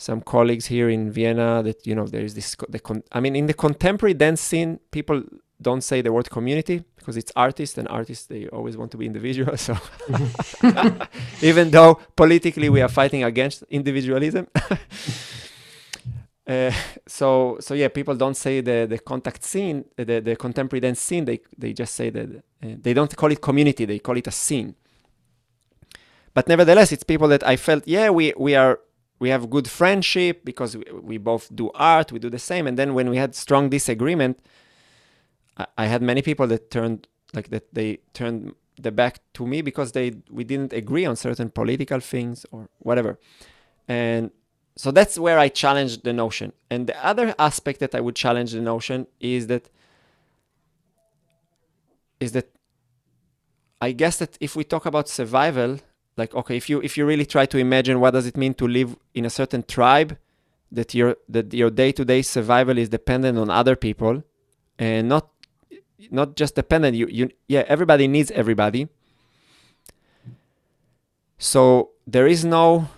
some colleagues here in vienna that you know there is this the con- i mean in the contemporary dance scene people don't say the word community because it's artists and artists they always want to be individual (laughs) so (laughs) even though politically we are fighting against individualism (laughs) uh, so so yeah, people don't say the the contact scene, the the contemporary dance scene. They they just say that uh, they don't call it community. They call it a scene. But nevertheless, it's people that I felt yeah we we are we have good friendship because we, we both do art, we do the same. And then when we had strong disagreement, I, I had many people that turned like that they turned the back to me because they we didn't agree on certain political things or whatever. And so that's where I challenge the notion. And the other aspect that I would challenge the notion is that is that I guess that if we talk about survival, like okay, if you if you really try to imagine what does it mean to live in a certain tribe, that your that your day-to-day survival is dependent on other people and not not just dependent you you yeah everybody needs everybody. So there is no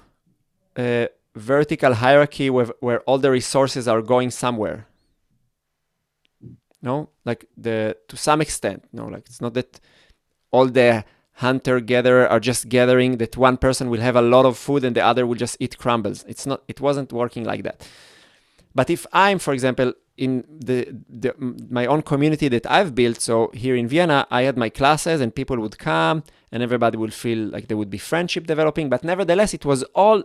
uh, vertical hierarchy where, where all the resources are going somewhere. No? Like the to some extent no? Like it's not that all the hunter gatherer are just gathering that one person will have a lot of food and the other will just eat crumbles it's not it wasn't working like that but if i'm for example in the, the my own community that I've built. So here in Vienna, I had my classes and people would come and everybody would feel like there would be friendship developing. But nevertheless, it was all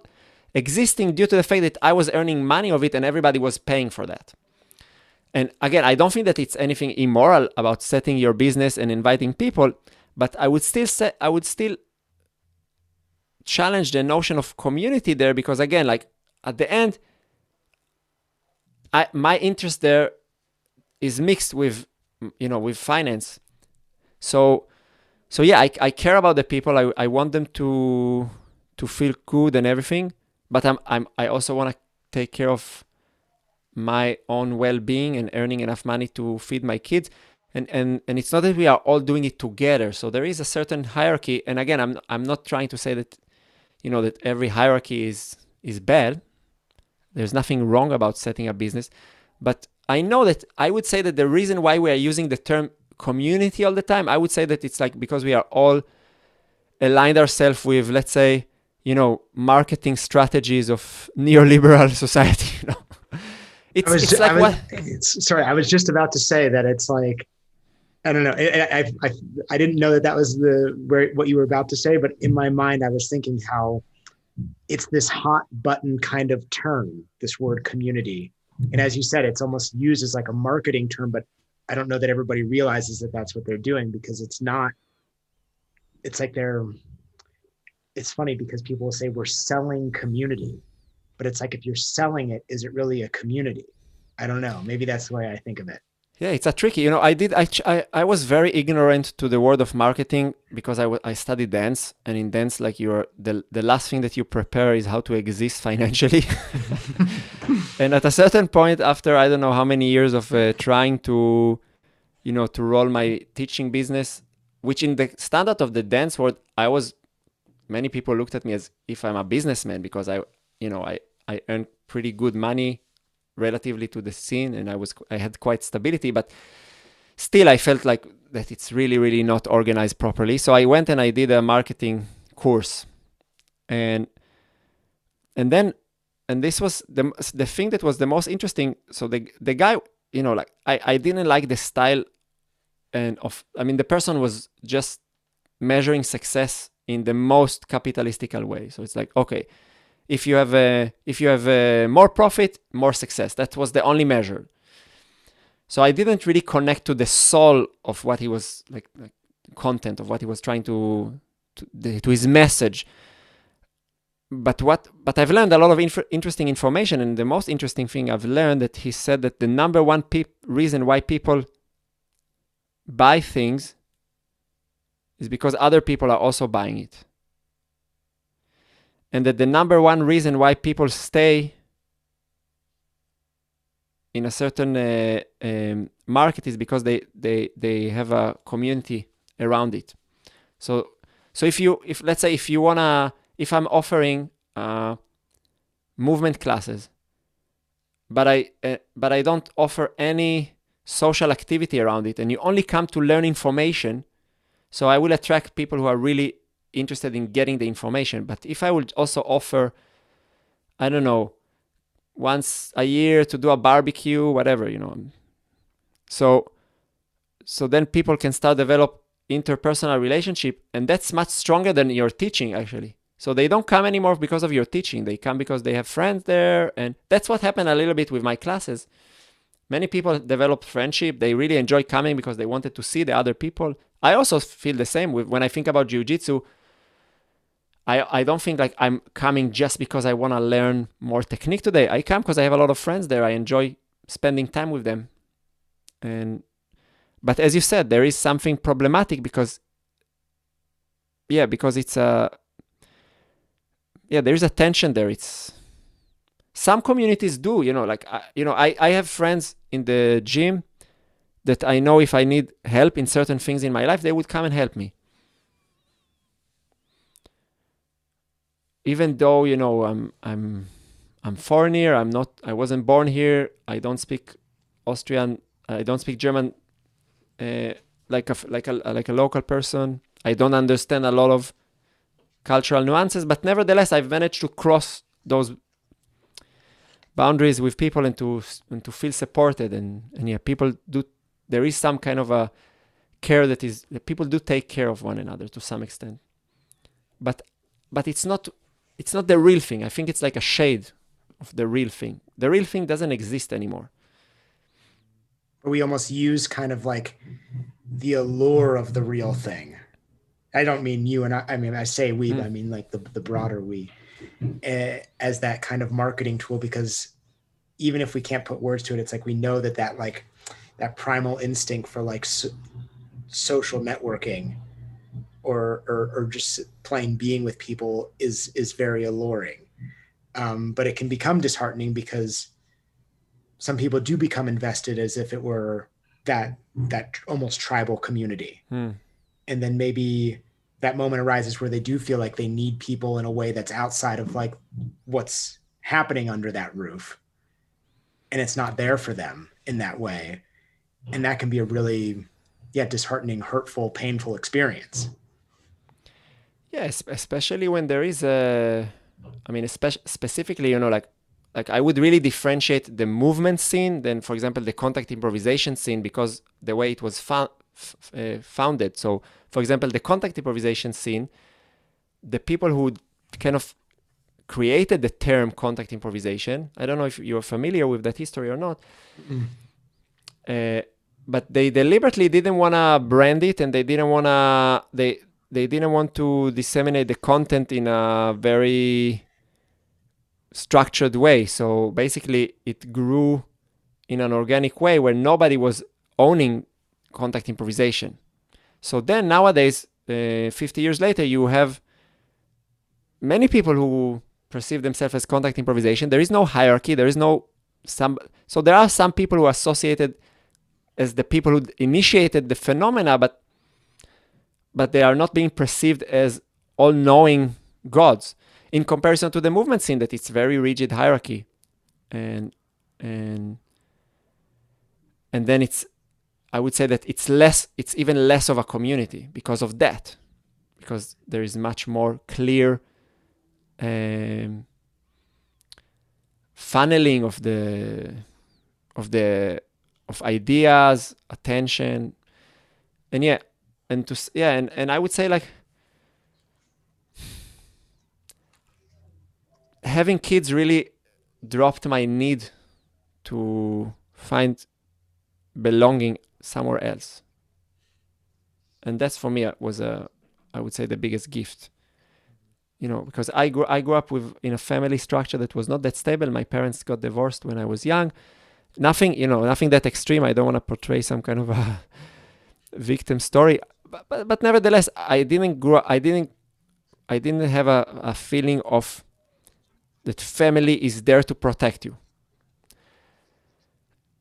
existing due to the fact that I was earning money of it and everybody was paying for that. And again, I don't think that it's anything immoral about setting your business and inviting people, but I would still say I would still challenge the notion of community there because again, like at the end, I my interest there is mixed with you know with finance. So so yeah, I, I care about the people. I, I want them to to feel good and everything, but I'm I'm I also want to take care of my own well-being and earning enough money to feed my kids. And, and and it's not that we are all doing it together. So there is a certain hierarchy. And again, I'm I'm not trying to say that, you know, that every hierarchy is is bad. There's nothing wrong about setting a business, but I know that I would say that the reason why we are using the term community all the time, I would say that it's like because we are all aligned ourselves with, let's say, you know, marketing strategies of neoliberal (laughs) society. You know, it's, was, it's like was, what? It's, sorry, I was just about to say that it's like I don't know. I, I, I, I didn't know that that was the where what you were about to say, but in my mind, I was thinking how it's this hot button kind of term, this word community. And as you said, it's almost used as like a marketing term, but I don't know that everybody realizes that that's what they're doing because it's not, it's like they're, it's funny because people will say we're selling community, but it's like if you're selling it, is it really a community? I don't know. Maybe that's the way I think of it. Yeah, it's a tricky. You know, I did. I, I, I was very ignorant to the world of marketing because I, studied dance, and in dance, like you're the the last thing that you prepare is how to exist (laughs) financially. (laughs) and at a certain point, after I don't know how many years of uh, trying to, you know, to roll my teaching business, which in the standard of the dance world, I was. Many people looked at me as if I'm a businessman because I, you know, I I earned pretty good money relatively to the scene and I was I had quite stability but still I felt like that it's really really not organized properly. So I went and I did a marketing course. And and then and this was the the thing that was the most interesting so the the guy you know like I I didn't like the style and of I mean the person was just measuring success in the most capitalistical way. So it's like okay if you have a, if you have a more profit, more success. That was the only measure. So I didn't really connect to the soul of what he was like, like content of what he was trying to to, the, to his message. But what but I've learned a lot of inf- interesting information, and the most interesting thing I've learned that he said that the number one pe- reason why people buy things is because other people are also buying it and that the number one reason why people stay in a certain uh, um, market is because they, they they have a community around it. So so if you if let's say if you wanna if i'm offering uh, movement classes but i uh, but i don't offer any social activity around it and you only come to learn information so i will attract people who are really interested in getting the information. But if I would also offer, I don't know, once a year to do a barbecue, whatever, you know. So so then people can start develop interpersonal relationship and that's much stronger than your teaching actually. So they don't come anymore because of your teaching. They come because they have friends there and that's what happened a little bit with my classes. Many people develop friendship. They really enjoy coming because they wanted to see the other people. I also feel the same with when I think about jiu-jitsu. I, I don't think like I'm coming just because I want to learn more technique today. I come because I have a lot of friends there. I enjoy spending time with them. And but as you said, there is something problematic because yeah, because it's a yeah, there is a tension there. It's some communities do, you know, like I, you know, I I have friends in the gym that I know if I need help in certain things in my life, they would come and help me. Even though you know I'm I'm I'm foreigner, I'm not I wasn't born here. I don't speak Austrian. I don't speak German uh, like a like a like a local person. I don't understand a lot of cultural nuances, but nevertheless, I've managed to cross those boundaries with people and to and to feel supported and and yeah people do there is some kind of a care that is that people do take care of one another to some extent but but it's not it's not the real thing. I think it's like a shade of the real thing. The real thing doesn't exist anymore. We almost use kind of like the allure of the real thing. I don't mean you and i i mean i say we mm. i mean like the, the broader we uh, as that kind of marketing tool because even if we can't put words to it it's like we know that that like that primal instinct for like so, social networking or, or, or just plain being with people is is very alluring. Um, but it can become disheartening because some people do become invested as if it were that that almost tribal community. Hmm. and then maybe that moment arises where they do feel like they need people in a way that's outside of like what's happening under that roof. And it's not there for them in that way. And that can be a really yeah disheartening hurtful painful experience yes especially when there is a i mean especially specifically you know like like i would really differentiate the movement scene than for example the contact improvisation scene because the way it was found uh, founded so for example the contact improvisation scene the people who kind of created the term contact improvisation i don't know if you're familiar with that history or not mm. uh, but they deliberately didn't want to brand it and they didn't want to they they didn't want to disseminate the content in a very structured way. So basically it grew in an organic way where nobody was owning contact improvisation. So then nowadays uh, 50 years later you have many people who perceive themselves as contact improvisation. There is no hierarchy. There is no some so there are some people who are associated as the people who initiated the phenomena, but but they are not being perceived as all-knowing gods. In comparison to the movement scene that it's very rigid hierarchy and and and then it's i would say that it's less it's even less of a community because of that because there is much more clear um, funneling of the of the of ideas, attention, and yeah, and to yeah, and and I would say like having kids really dropped my need to find belonging somewhere else, and that's for me uh, was a I would say the biggest gift. You know because i grew i grew up with in a family structure that was not that stable. My parents got divorced when i was young. Nothing, you know, nothing that extreme. I don't want to portray some kind of a (laughs) victim story, but, but, but nevertheless, I didn't grow. I didn't. I didn't have a, a feeling of that family is there to protect you.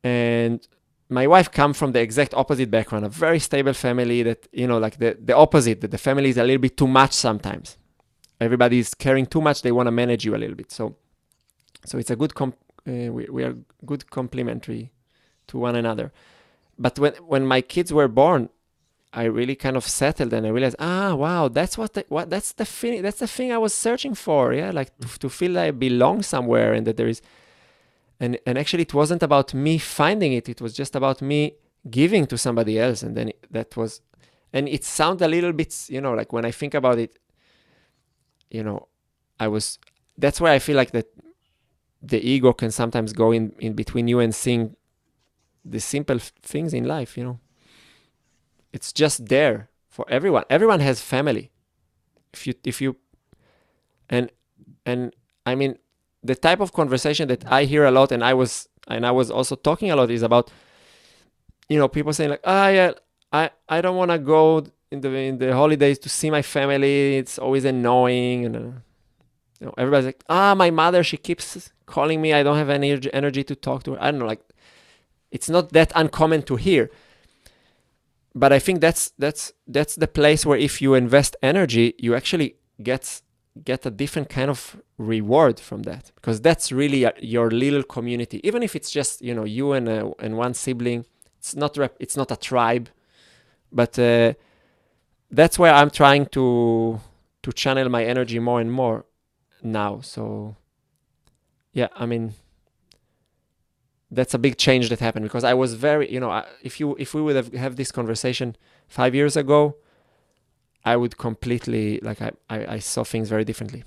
And my wife come from the exact opposite background, a very stable family that, you know, like the, the opposite, that the family is a little bit too much sometimes. Everybody is caring too much. They want to manage you a little bit. So, so it's a good comp- uh, we, we are good complementary to one another. But when when my kids were born, I really kind of settled and I realized, ah, wow, that's what the, what that's the thing that's the thing I was searching for. Yeah, like to, to feel like I belong somewhere and that there is, and and actually it wasn't about me finding it. It was just about me giving to somebody else, and then it, that was, and it sounds a little bit, you know, like when I think about it, you know, I was. That's why I feel like that the ego can sometimes go in, in between you and seeing the simple things in life, you know. It's just there for everyone. Everyone has family. If you if you and and I mean the type of conversation that I hear a lot and I was and I was also talking a lot is about you know people saying like ah yeah I I don't want to go in the in the holidays to see my family it's always annoying and uh, you know everybody's like ah my mother she keeps calling me. I don't have any energy to talk to her. I don't know, like it's not that uncommon to hear. But I think that's that's that's the place where if you invest energy, you actually get get a different kind of reward from that because that's really a, your little community. Even if it's just you know you and a, and one sibling, it's not rep, it's not a tribe, but uh, that's where I'm trying to to channel my energy more and more now. So yeah, I mean, that's a big change that happened because I was very, you know, if you if we would have have this conversation five years ago, I would completely like I, I, I saw things very differently.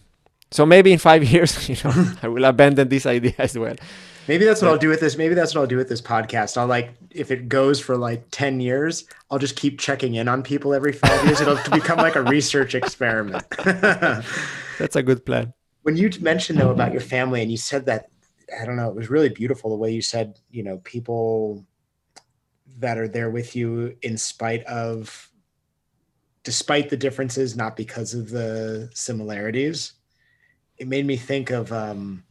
So maybe in five (laughs) years, you know, (laughs) I will abandon this idea as well. Maybe that's what I'll do with this. Maybe that's what I'll do with this podcast. I'll like if it goes for like 10 years, I'll just keep checking in on people every five years. It'll (laughs) become like a research experiment. That's a good plan. when you mentioned though about your family and you said that i don't know it was really beautiful the way you said you know people that are there with you in spite of despite the differences not because of the similarities. It made me think of um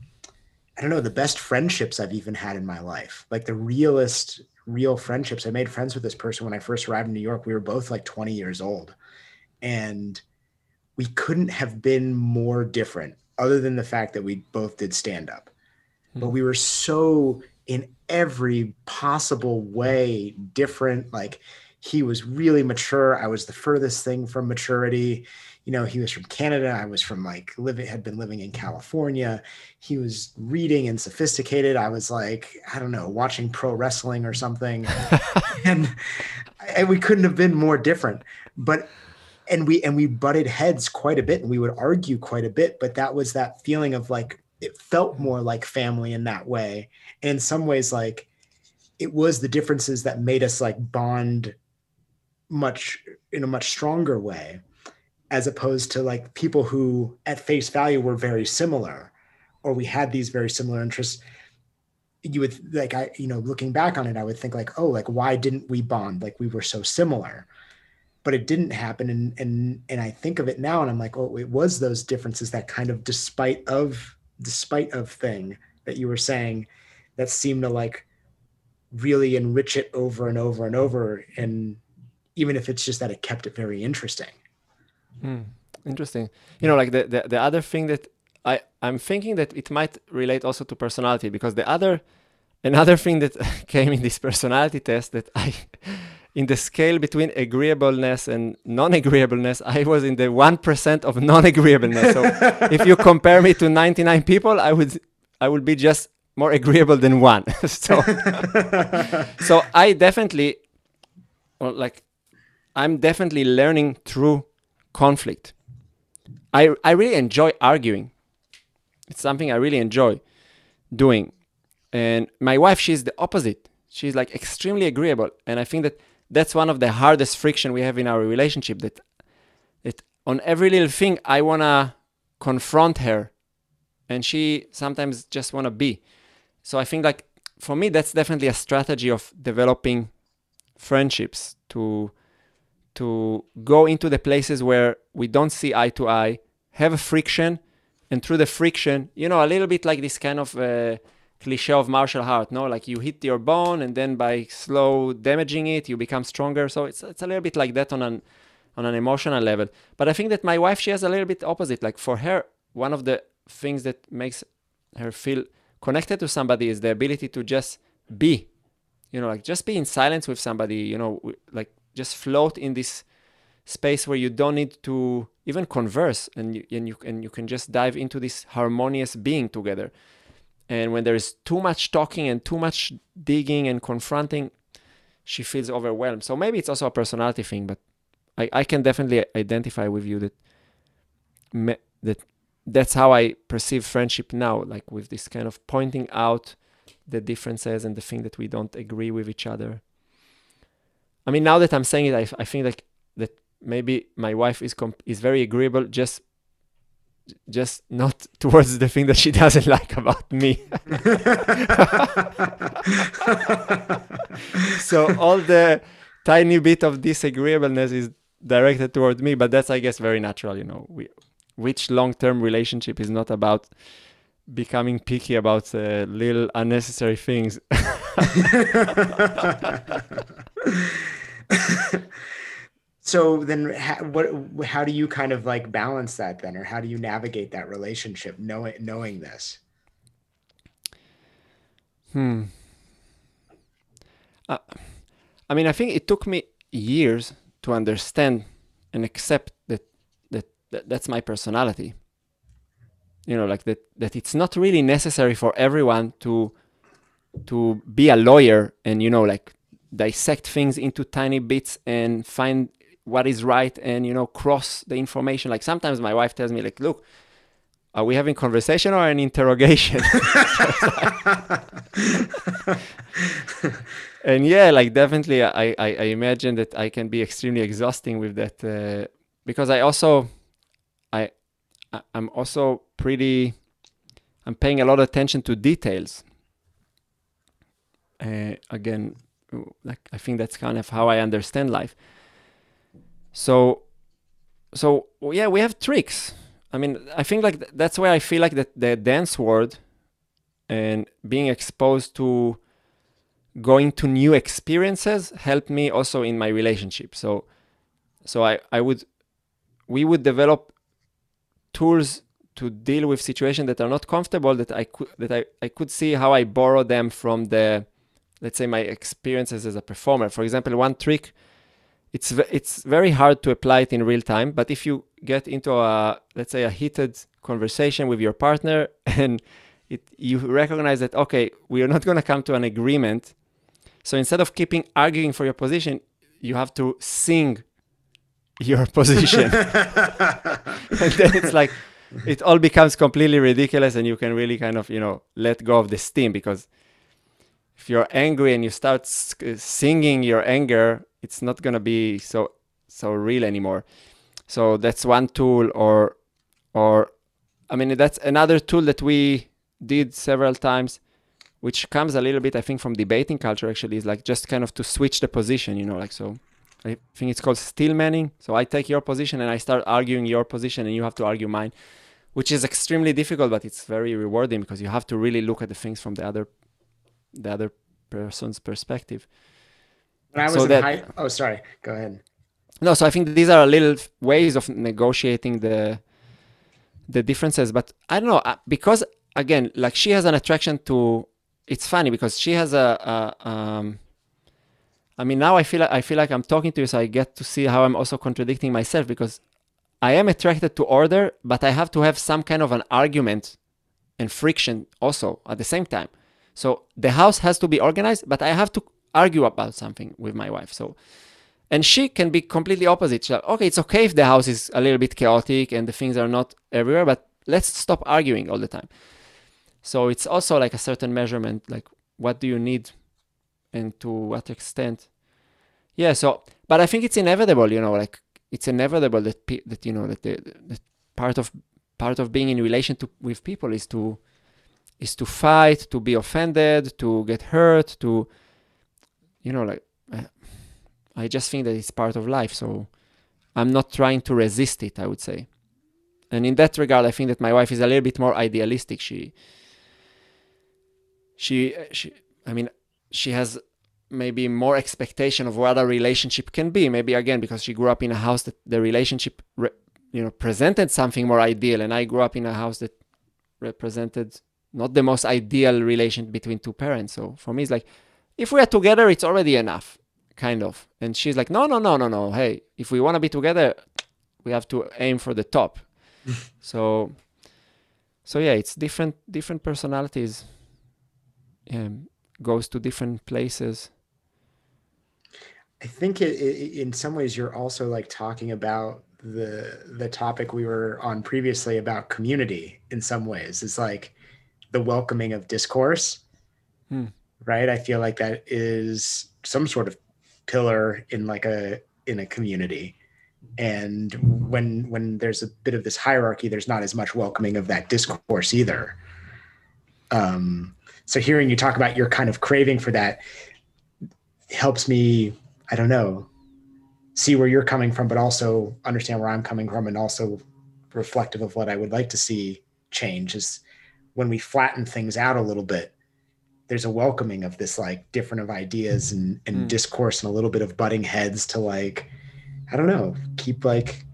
i don't know the best friendships i've even had in my life like the realest real friendships. I made friends with this person when i first arrived in new york. We were both like 20 years old and we couldn't have been more different other than the fact that we both did stand up but mm-hmm. we were so in every possible way different like he was really mature. I was the furthest thing from maturity. You know he was from canada. I was from like living had been living in california. He was reading and sophisticated. I was like i don't know watching pro wrestling or something. (laughs) And, and we couldn't have been more different. But and we and we butted heads quite a bit and we would argue quite a bit. But that was that feeling of like it felt more like family in that way. And in some ways like it was the differences that made us like bond much in a much stronger way as opposed to like people who at face value were very similar or we had these very similar interests. You would like i you know looking back on it i would think like oh like why didn't we bond? Like we were so similar. But it didn't happen and and and i think of it now and i'm like oh it was those differences that kind of despite of despite of thing that you were saying that seemed to like really enrich it over and over and over and even if it's just that it kept it very interesting Hmm, interesting. You know, like the, the the other thing that I I'm thinking that it might relate also to personality because the other another thing that (laughs) came in this personality test that I in the scale between agreeableness and non-agreeableness, I was in the one percent of non-agreeableness. So (laughs) if you compare me to 99 people, I would I would be just more agreeable than one. (laughs) so (laughs) so I definitely well, like I'm definitely learning through conflict. I I really enjoy arguing. It's something I really enjoy doing. And my wife, she's the opposite. She's like extremely agreeable, and I think that that's one of the hardest friction we have in our relationship. That that on every little thing I wanna confront her, and she sometimes just wanna be. So I think like for me, that's definitely a strategy of developing friendships to to go into the places where we don't see eye to eye, have a friction, and through the friction, you know, a little bit like this kind of uh, cliche of martial art, no? Like you hit your bone, and then by slow damaging it, you become stronger. So it's it's a little bit like that on an on an emotional level. But I think that my wife, she has a little bit opposite. Like for her, one of the things that makes her feel connected to somebody is the ability to just be you know like just be in silence with somebody you know like just float in this space where you don't need to even converse and you, and you and you can just dive into this harmonious being together and when there is too much talking and too much digging and confronting she feels overwhelmed. So maybe it's also a personality thing but i, I can definitely identify with you that me, that that's how i perceive friendship now like with this kind of pointing out the differences and the thing that we don't agree with each other. I mean now that i'm saying it i, I think like that maybe my wife is comp- is very agreeable just just not (laughs) towards the thing that she doesn't (laughs) like about me. (laughs) So all the tiny bit of disagreeableness is directed toward me but that's i guess very natural you know. We, which long-term relationship is not about becoming picky about uh, little unnecessary things so then ha- what how do you kind of like balance that then or how do you navigate that relationship knowing knowing this Hmm. Uh, I mean, I think it took me years to understand and accept that, that that that's my personality. You know, like that that it's not really necessary for everyone to to be a lawyer and you know like dissect things into tiny bits and find what is right and you know cross the information. Like sometimes my wife tells me like look are we having conversation or an interrogation? (laughs) And yeah like definitely I, I, I imagine that i can be extremely exhausting with that uh, because i also i i'm also pretty i'm paying a lot of attention to details. Uh, again like i think that's kind of how i understand life so so yeah we have tricks. I mean i think like th- that's why i feel like that the dance world and being exposed to going to new experiences helped me also in my relationship. So so i i would we would develop tools to deal with situations that are not comfortable that i could that i, I could see how i borrow them from the let's say my experiences as a performer. For example one trick it's it's very hard to apply it in real time but if you get into a let's say a heated conversation with your partner (laughs) and it you recognize that okay we are not going to come to an agreement. So instead of keeping arguing for your position you have to sing your (laughs) position. (laughs) And then it's like it all becomes completely ridiculous and you can really kind of you know let go of the steam because if you're angry and you start singing your anger it's not to be so so real anymore. So that's one tool or or i mean that's another tool that we did several times which comes a little bit i think from debating culture actually is like just kind of to switch the position you know like so i think it's called steel manning. So i take your position and i start arguing your position and you have to argue mine which is extremely difficult but it's very rewarding because you have to really look at the things from the other the other person's perspective when I was So in that- high, oh, sorry. Go ahead. no so i think these are little ways of negotiating the the differences but i don't know uh, because again like she has an attraction to it's funny because she has a, a um i mean now i feel like i feel like i'm talking to you so i get to see how i'm also contradicting myself because i am attracted to order but i have to have some kind of an argument and friction also at the same time so the house has to be organized but i have to argue about something with my wife so and she can be completely opposite. She's like, okay, it's okay if the house is a little bit chaotic and the things are not everywhere, but let's stop arguing all the time. So it's also like a certain measurement, like what do you need and to what extent. Yeah. So, but I think it's inevitable, you know, like it's inevitable that that you know that the, that part of part of being in relation to with people is to is to fight, to be offended, to get hurt, to you know, like I just think that it's part of life. So I'm not trying to resist it, I would say. And in that regard, I think that my wife is a little bit more idealistic. She, she, she, I mean, she has maybe more expectation of what a relationship can be. Maybe again, because she grew up in a house that the relationship, re, you know, presented something more ideal. And I grew up in a house that represented not the most ideal relation between two parents. So for me, it's like, if we are together, it's already enough kind of. And she's like, no, no, no, no, no. Hey, if we want to be together, we have to aim for the top. (laughs) so, so yeah, it's different. Different personalities um, goes to different places. I think it, it, in some ways you're also like talking about the the topic we were on previously about community. In some ways, it's like the welcoming of discourse, Hmm. Right? I feel like that is some sort of pillar in like a in a community and when when there's a bit of this hierarchy there's not as much welcoming of that discourse either um so hearing you talk about your kind of craving for that helps me i don't know see where you're coming from but also understand where i'm coming from and also reflective of what i would like to see change is when we flatten things out a little bit there's a welcoming of this like different of ideas and, and Mm. discourse and a little bit of butting heads to like i don't know keep like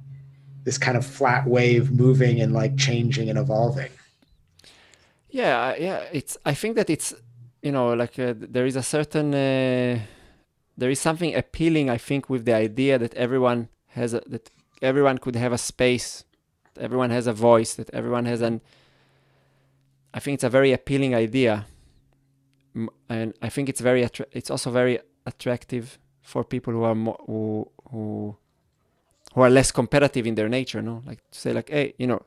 this kind of flat wave moving and like changing and evolving Yeah, yeah. It's. I think that it's. You know, like uh, there is a certain. Uh, there is something appealing. I think with the idea that everyone has a, that everyone could have a space, that everyone has a voice, that everyone has an. I think it's a very appealing idea, and I think it's very attra- it's also very attractive for people who are more who who who are less competitive in their nature. No, like to say like, hey, you know.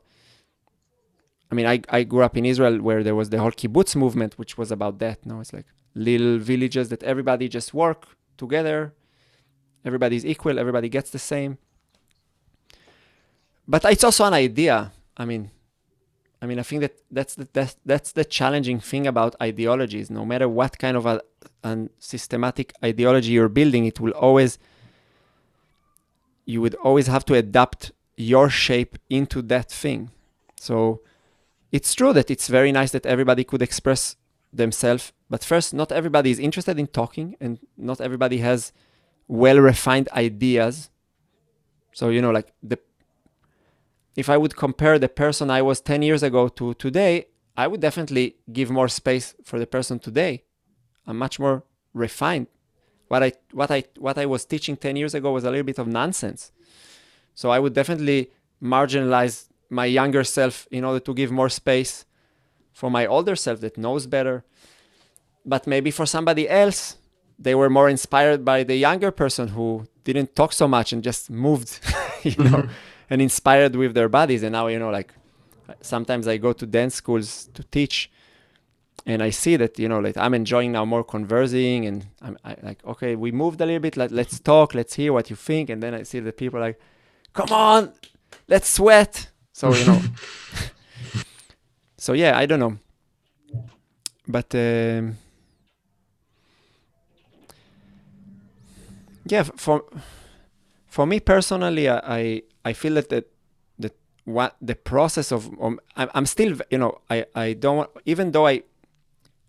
I mean, I, I grew up in Israel where there was the whole kibbutz movement, which was about that. No, it's like little villages that everybody just work together. Everybody's equal. Everybody gets the same. But it's also an idea. I mean, I mean, I think that that's the that's, that's the challenging thing about ideologies. No matter what kind of a, a systematic ideology you're building, it will always you would always have to adapt your shape into that thing. So it's true that it's very nice that everybody could express themselves, but first, not everybody is interested in talking, and not everybody has well refined ideas. So you know, like the if I would compare the person I was 10 years ago to today, I would definitely give more space for the person today. I'm much more refined. What I what I what I was teaching 10 years ago was a little bit of nonsense. So I would definitely marginalize my younger self in order to give more space for my older self that knows better. But maybe for somebody else, they were more inspired by the younger person who didn't talk so much and just moved, (laughs) you know, mm-hmm. And inspired with their bodies. And now, you know, like sometimes I go to dance schools to teach and I see that, you know, like I'm enjoying now more conversing and I'm I, like, okay, we moved a little bit. Let, let's talk. Let's hear what you think. And then I see the people like, come on, let's sweat. So, you know, (laughs) so yeah, I don't know. But, um, yeah, for for me personally, I I feel that the the what the process of um, I'm, I'm still you know I I don't even though I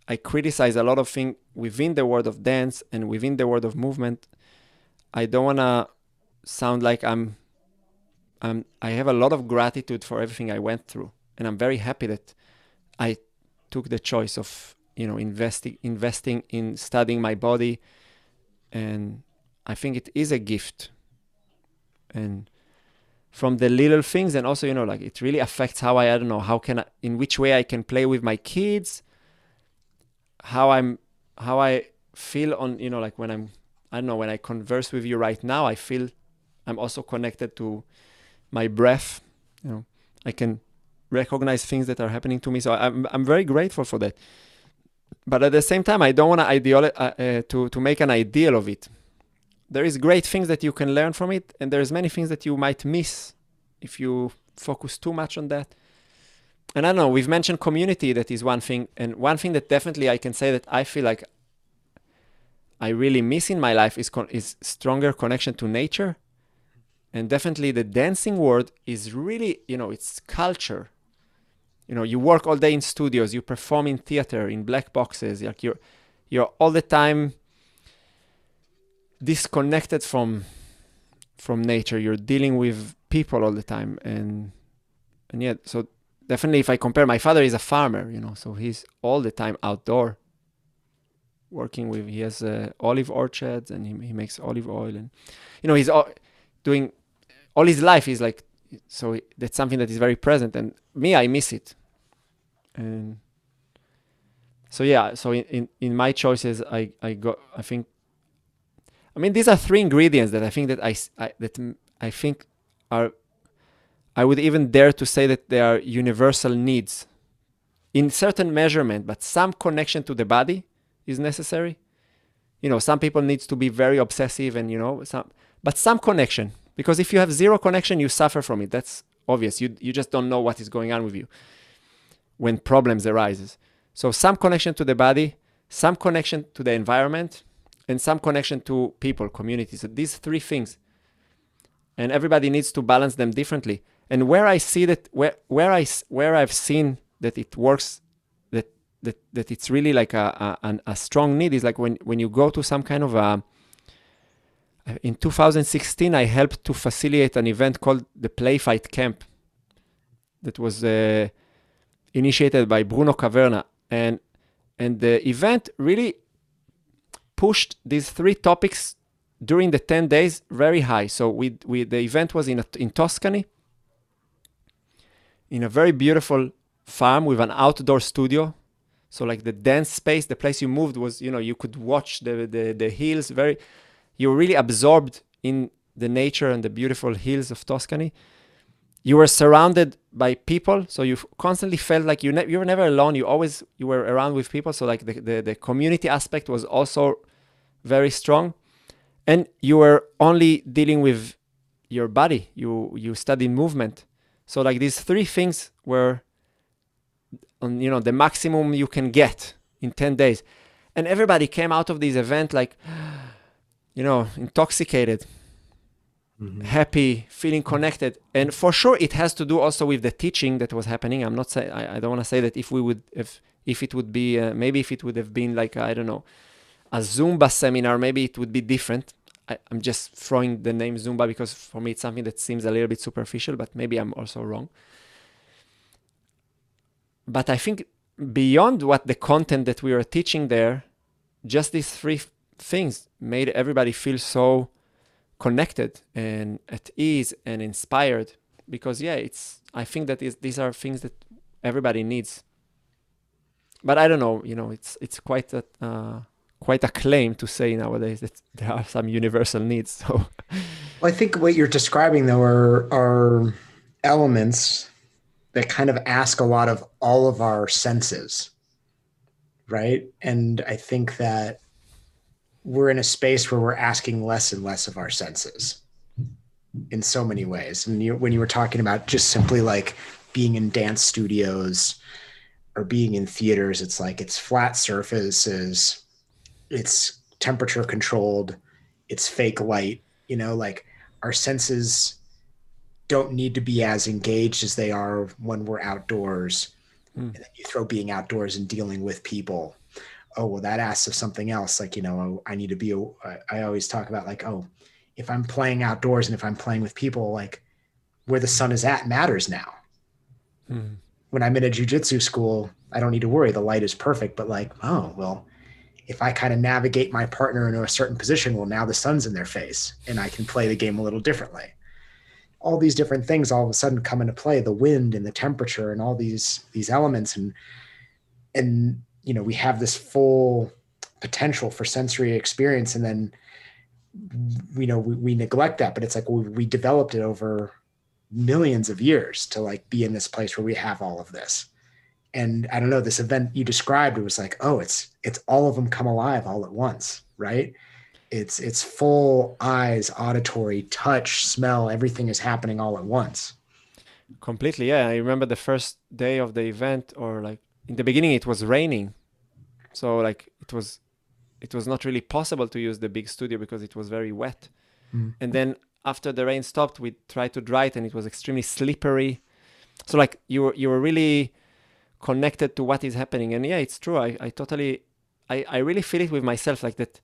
I criticize a lot of things within the world of dance and within the world of movement. I don't wanna sound like I'm I'm I have a lot of gratitude for everything I went through, and I'm very happy that I took the choice of you know investing investing in studying my body and I think it is a gift. And from the little things, and also, you know, like it really affects how I, I don't know, how can I, in which way I can play with my kids, how I'm, how I feel on, you know, like when I'm, I don't know, when I converse with you right now, I feel I'm also connected to my breath. You know, I can recognize things that are happening to me. So I'm, I'm very grateful for that. But at the same time, I don't want to ideolo- uh, uh, to to make an ideal of it there is great things that you can learn from it and there's many things that you might miss if you focus too much on that. And i don't know we've mentioned community that is one thing and one thing that definitely i can say that i feel like i really miss in my life is con- is stronger connection to nature. And definitely the dancing world is really you know it's culture. You know you work all day in studios you perform in theater in black boxes like you're you're all the time disconnected from from nature. You're dealing with people all the time and and yet so definitely if i compare my father is a farmer you know so he's all the time outdoor working with he has uh, olive orchards and he, he makes olive oil and you know he's all, doing all his life he's like so that's something that is very present and me i miss it. And so yeah so in, in, in my choices i i got i think I mean, these are three ingredients that I think that I, I that I think are. I would even dare to say that they are universal needs, in certain measurement, but some connection to the body is necessary. You know, some people needs to be very obsessive, and you know, some, but some connection. Because if you have zero connection, you suffer from it. That's obvious. You you just don't know what is going on with you when problems arises. So some connection to the body, some connection to the environment, and some connection to people, communities. So these three things. And everybody needs to balance them differently. And where I see that, where, where, I, where I've seen that it works, that, that, that it's really like a, a, a strong need is like when, when you go to some kind of a, in 2016, I helped to facilitate an event called the Play Fight Camp that was uh, initiated by Bruno Caverna. And, and the event really pushed these three topics during the 10 days very high. So we, we the event was in, a, in Tuscany, in a very beautiful farm with an outdoor studio. So like the dance space, the place you moved was, you know, you could watch the the, the hills. Very, you were really absorbed in the nature and the beautiful hills of Tuscany. You were surrounded by people, so you constantly felt like you ne- you were never alone. You always you were around with people. So like the, the the community aspect was also very strong, and you were only dealing with your body. You you studied movement. So like these three things were on you know the maximum you can get in 10 days and everybody came out of this event like (gasps) you know intoxicated mm-hmm. happy feeling connected and for sure it has to do also with the teaching that was happening i'm not saying I, I don't want to say that if we would if if it would be uh, maybe if it would have been like i don't know a zumba seminar. Maybe it would be different. I, i'm just throwing the name zumba because for me it's something that seems a little bit superficial but maybe i'm also wrong. But I think beyond what the content that we were teaching there, just these three things made everybody feel so connected and at ease and inspired. Because yeah it's i think that is, these are things that everybody needs. But i don't know you know it's it's quite a uh, quite a claim to say nowadays that there are some universal needs so. Well, i think what you're describing though are are elements that kind of ask a lot of all of our senses right? And i think that we're in a space where we're asking less and less of our senses in so many ways. And you, when you were talking about just simply like being in dance studios or being in theaters it's like it's flat surfaces it's temperature controlled it's fake light you know like our senses don't need to be as engaged as they are when we're outdoors. Mm. And then you throw being outdoors and dealing with people. Oh, well, that asks of something else. Like, you know, oh, I need to be, I always talk about like, oh, if I'm playing outdoors and if I'm playing with people, like where the sun is at matters now. Mm. When I'm in a jujitsu school, I don't need to worry. The light is perfect, but like, oh, well, if I kind of navigate my partner into a certain position, well, now the sun's in their face and I can play the game a little differently. All these different things all of a sudden come into play the wind and the temperature and all these these elements and and you know we have this full potential for sensory experience and then you know we, we neglect that but it's like we, we developed it over millions of years to like be in this place where we have all of this and i don't know this event you described it was like oh it's it's all of them come alive all at once right? It's it's full eyes auditory touch smell everything is happening all at once. Completely yeah. I remember the first day of the event or like in the beginning it was raining. So like it was it was not really possible to use the big studio because it was very wet. Mm. and then after the rain stopped we tried to dry it and it was extremely slippery. So like you were you were really connected to what is happening and yeah it's true i, I totally I, I really feel it with myself like that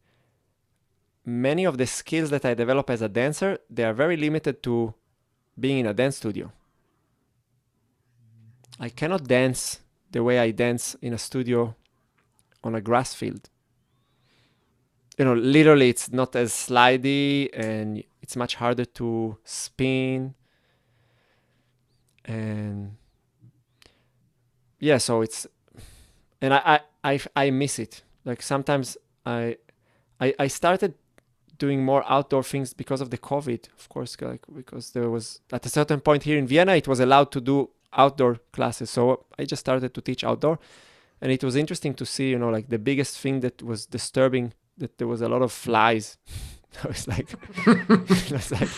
many of the skills that I develop as a dancer, they are very limited to being in a dance studio. I cannot dance the way I dance in a studio on a grass field. You know, literally, it's not as slidey and it's much harder to spin. And yeah, so it's, and I, I, I, I miss it. Like sometimes I, I, I started doing more outdoor things because of the COVID, of course, like, because there was at a certain point here in Vienna, it was allowed to do outdoor classes. So I just started to teach outdoor, and it was interesting to see, you know, like the biggest thing that was disturbing that there was a lot of flies. (laughs) I was like, (laughs) I was like,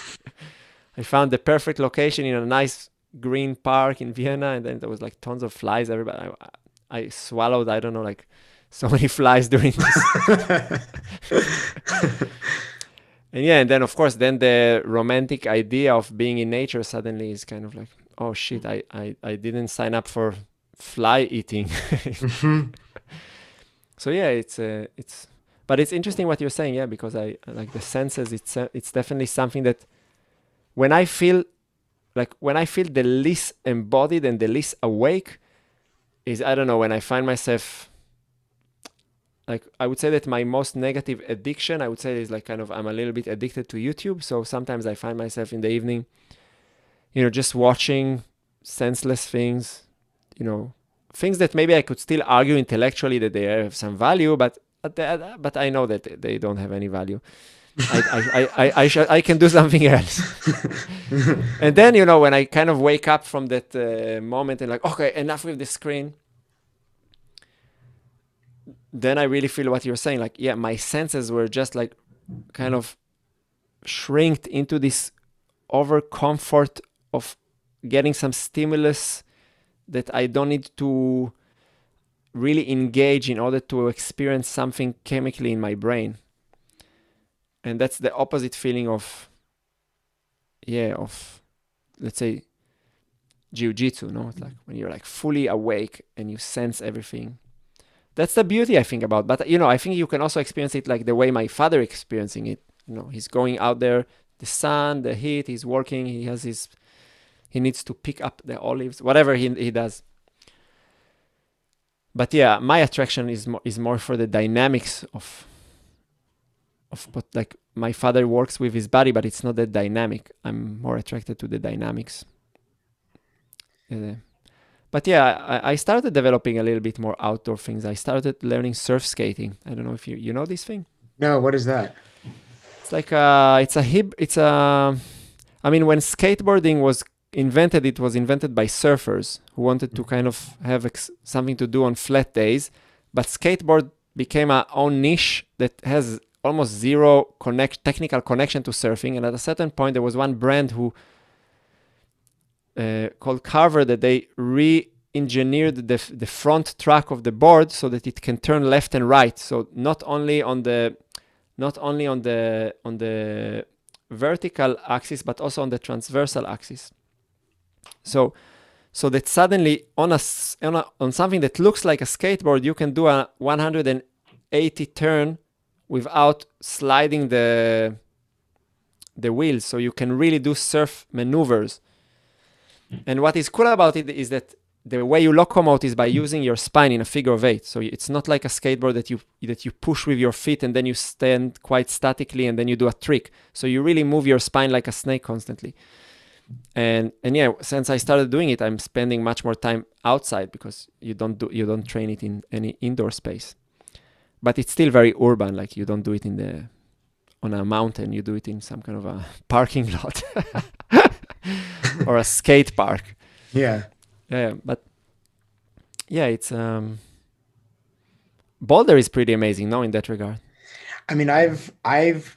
I found the perfect location in a nice green park in Vienna, and then there was like tons of flies. Everybody, I, I swallowed, I don't know, like so many (laughs) flies during this. (laughs) and yeah, and then of course, then the romantic idea of being in nature suddenly is kind of like, oh shit, I I, I didn't sign up for fly eating. mm-hmm. (laughs) So yeah, it's uh, it's but it's interesting what you're saying, yeah, because I like the senses. It's uh, it's definitely something that when I feel like when I feel the least embodied and the least awake is I don't know when I find myself like I would say that my most negative addiction, I would say is like kind of I'm a little bit addicted to YouTube. So sometimes I find myself in the evening, you know, just watching senseless things, you know, things that maybe I could still argue intellectually that they have some value, but but I know that they don't have any value. I, I, I, I, sh- I can do (laughs) something else. (laughs) and then, you know, when I kind of wake up from that uh, moment and like, okay, enough with the screen, then I really feel what you're saying. Like, yeah, my senses were just like kind of shrinked into this over comfort of getting some stimulus that I don't need to really engage in order to experience something chemically in my brain. And that's the opposite feeling of, yeah, of, let's say, jiu-jitsu, no? It's like when you're like fully awake and you sense everything. That's the beauty I think about. But you know, I think you can also experience it like the way my father experiencing it. You know, he's going out there, the sun, the heat, he's working, he has his he needs to pick up the olives, whatever he, he does. But yeah, my attraction is more, is more for the dynamics of of what like my father works with his body, but it's not that dynamic. I'm more attracted to the dynamics. Uh, but yeah, I, I, started developing a little bit more outdoor things. I started learning surf skating. I don't know if you you know this thing. No, what is that? It's like a, it's a hip it's a, I mean, when skateboarding was invented, it was invented by surfers who wanted to kind of have ex- something to do on flat days. But skateboard became a own niche that has almost zero connect technical connection to surfing. And at a certain point, there was one brand who uh, called Carver that they re-engineered the, the front track of the board so that it can turn left and right. So not only on the not only on the on the vertical axis but also on the transversal axis. So, so that suddenly on a, on a on something that looks like a skateboard, you can do a 180 turn without sliding the the wheels. So you can really do surf maneuvers. Hmm. And what is cool about it is that the way you locomote is by using your spine in a figure of eight. So it's not like a skateboard that you that you push with your feet and then you stand quite statically and then you do a trick. So you really move your spine like a snake constantly and and yeah since i started doing it i'm spending much more time outside because you don't do you don't train it in any indoor space but it's still very urban like you don't do it in the on a mountain you do it in some kind of a (laughs) parking lot (laughs) or a skate park yeah yeah but yeah it's um boulder is pretty amazing no in that regard i mean i've i've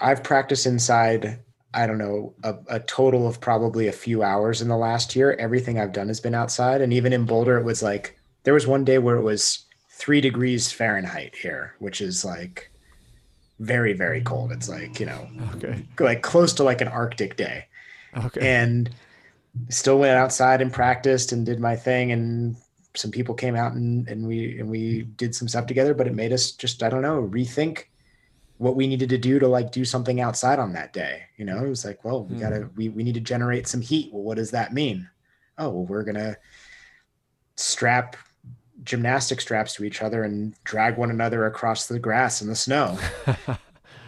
i've practiced inside I don't know, a, a, total of probably a few hours in the last year. Everything I've done has been outside. And even in Boulder, it was like there was one day where it was three degrees Fahrenheit here, which is like very, very cold. It's like, you know, okay. like close to like an Arctic day. Okay. And still went outside and practiced and did my thing. And some people came out and, and we and we did some stuff together, but it made us just, I don't know, rethink what we needed to do to like do something outside on that day. You know, it was like, well, we gotta hmm. we we need to generate some heat. Well, what does that mean? Oh, well, we're gonna strap gymnastic straps to each other and drag one another across the grass in the snow. (laughs)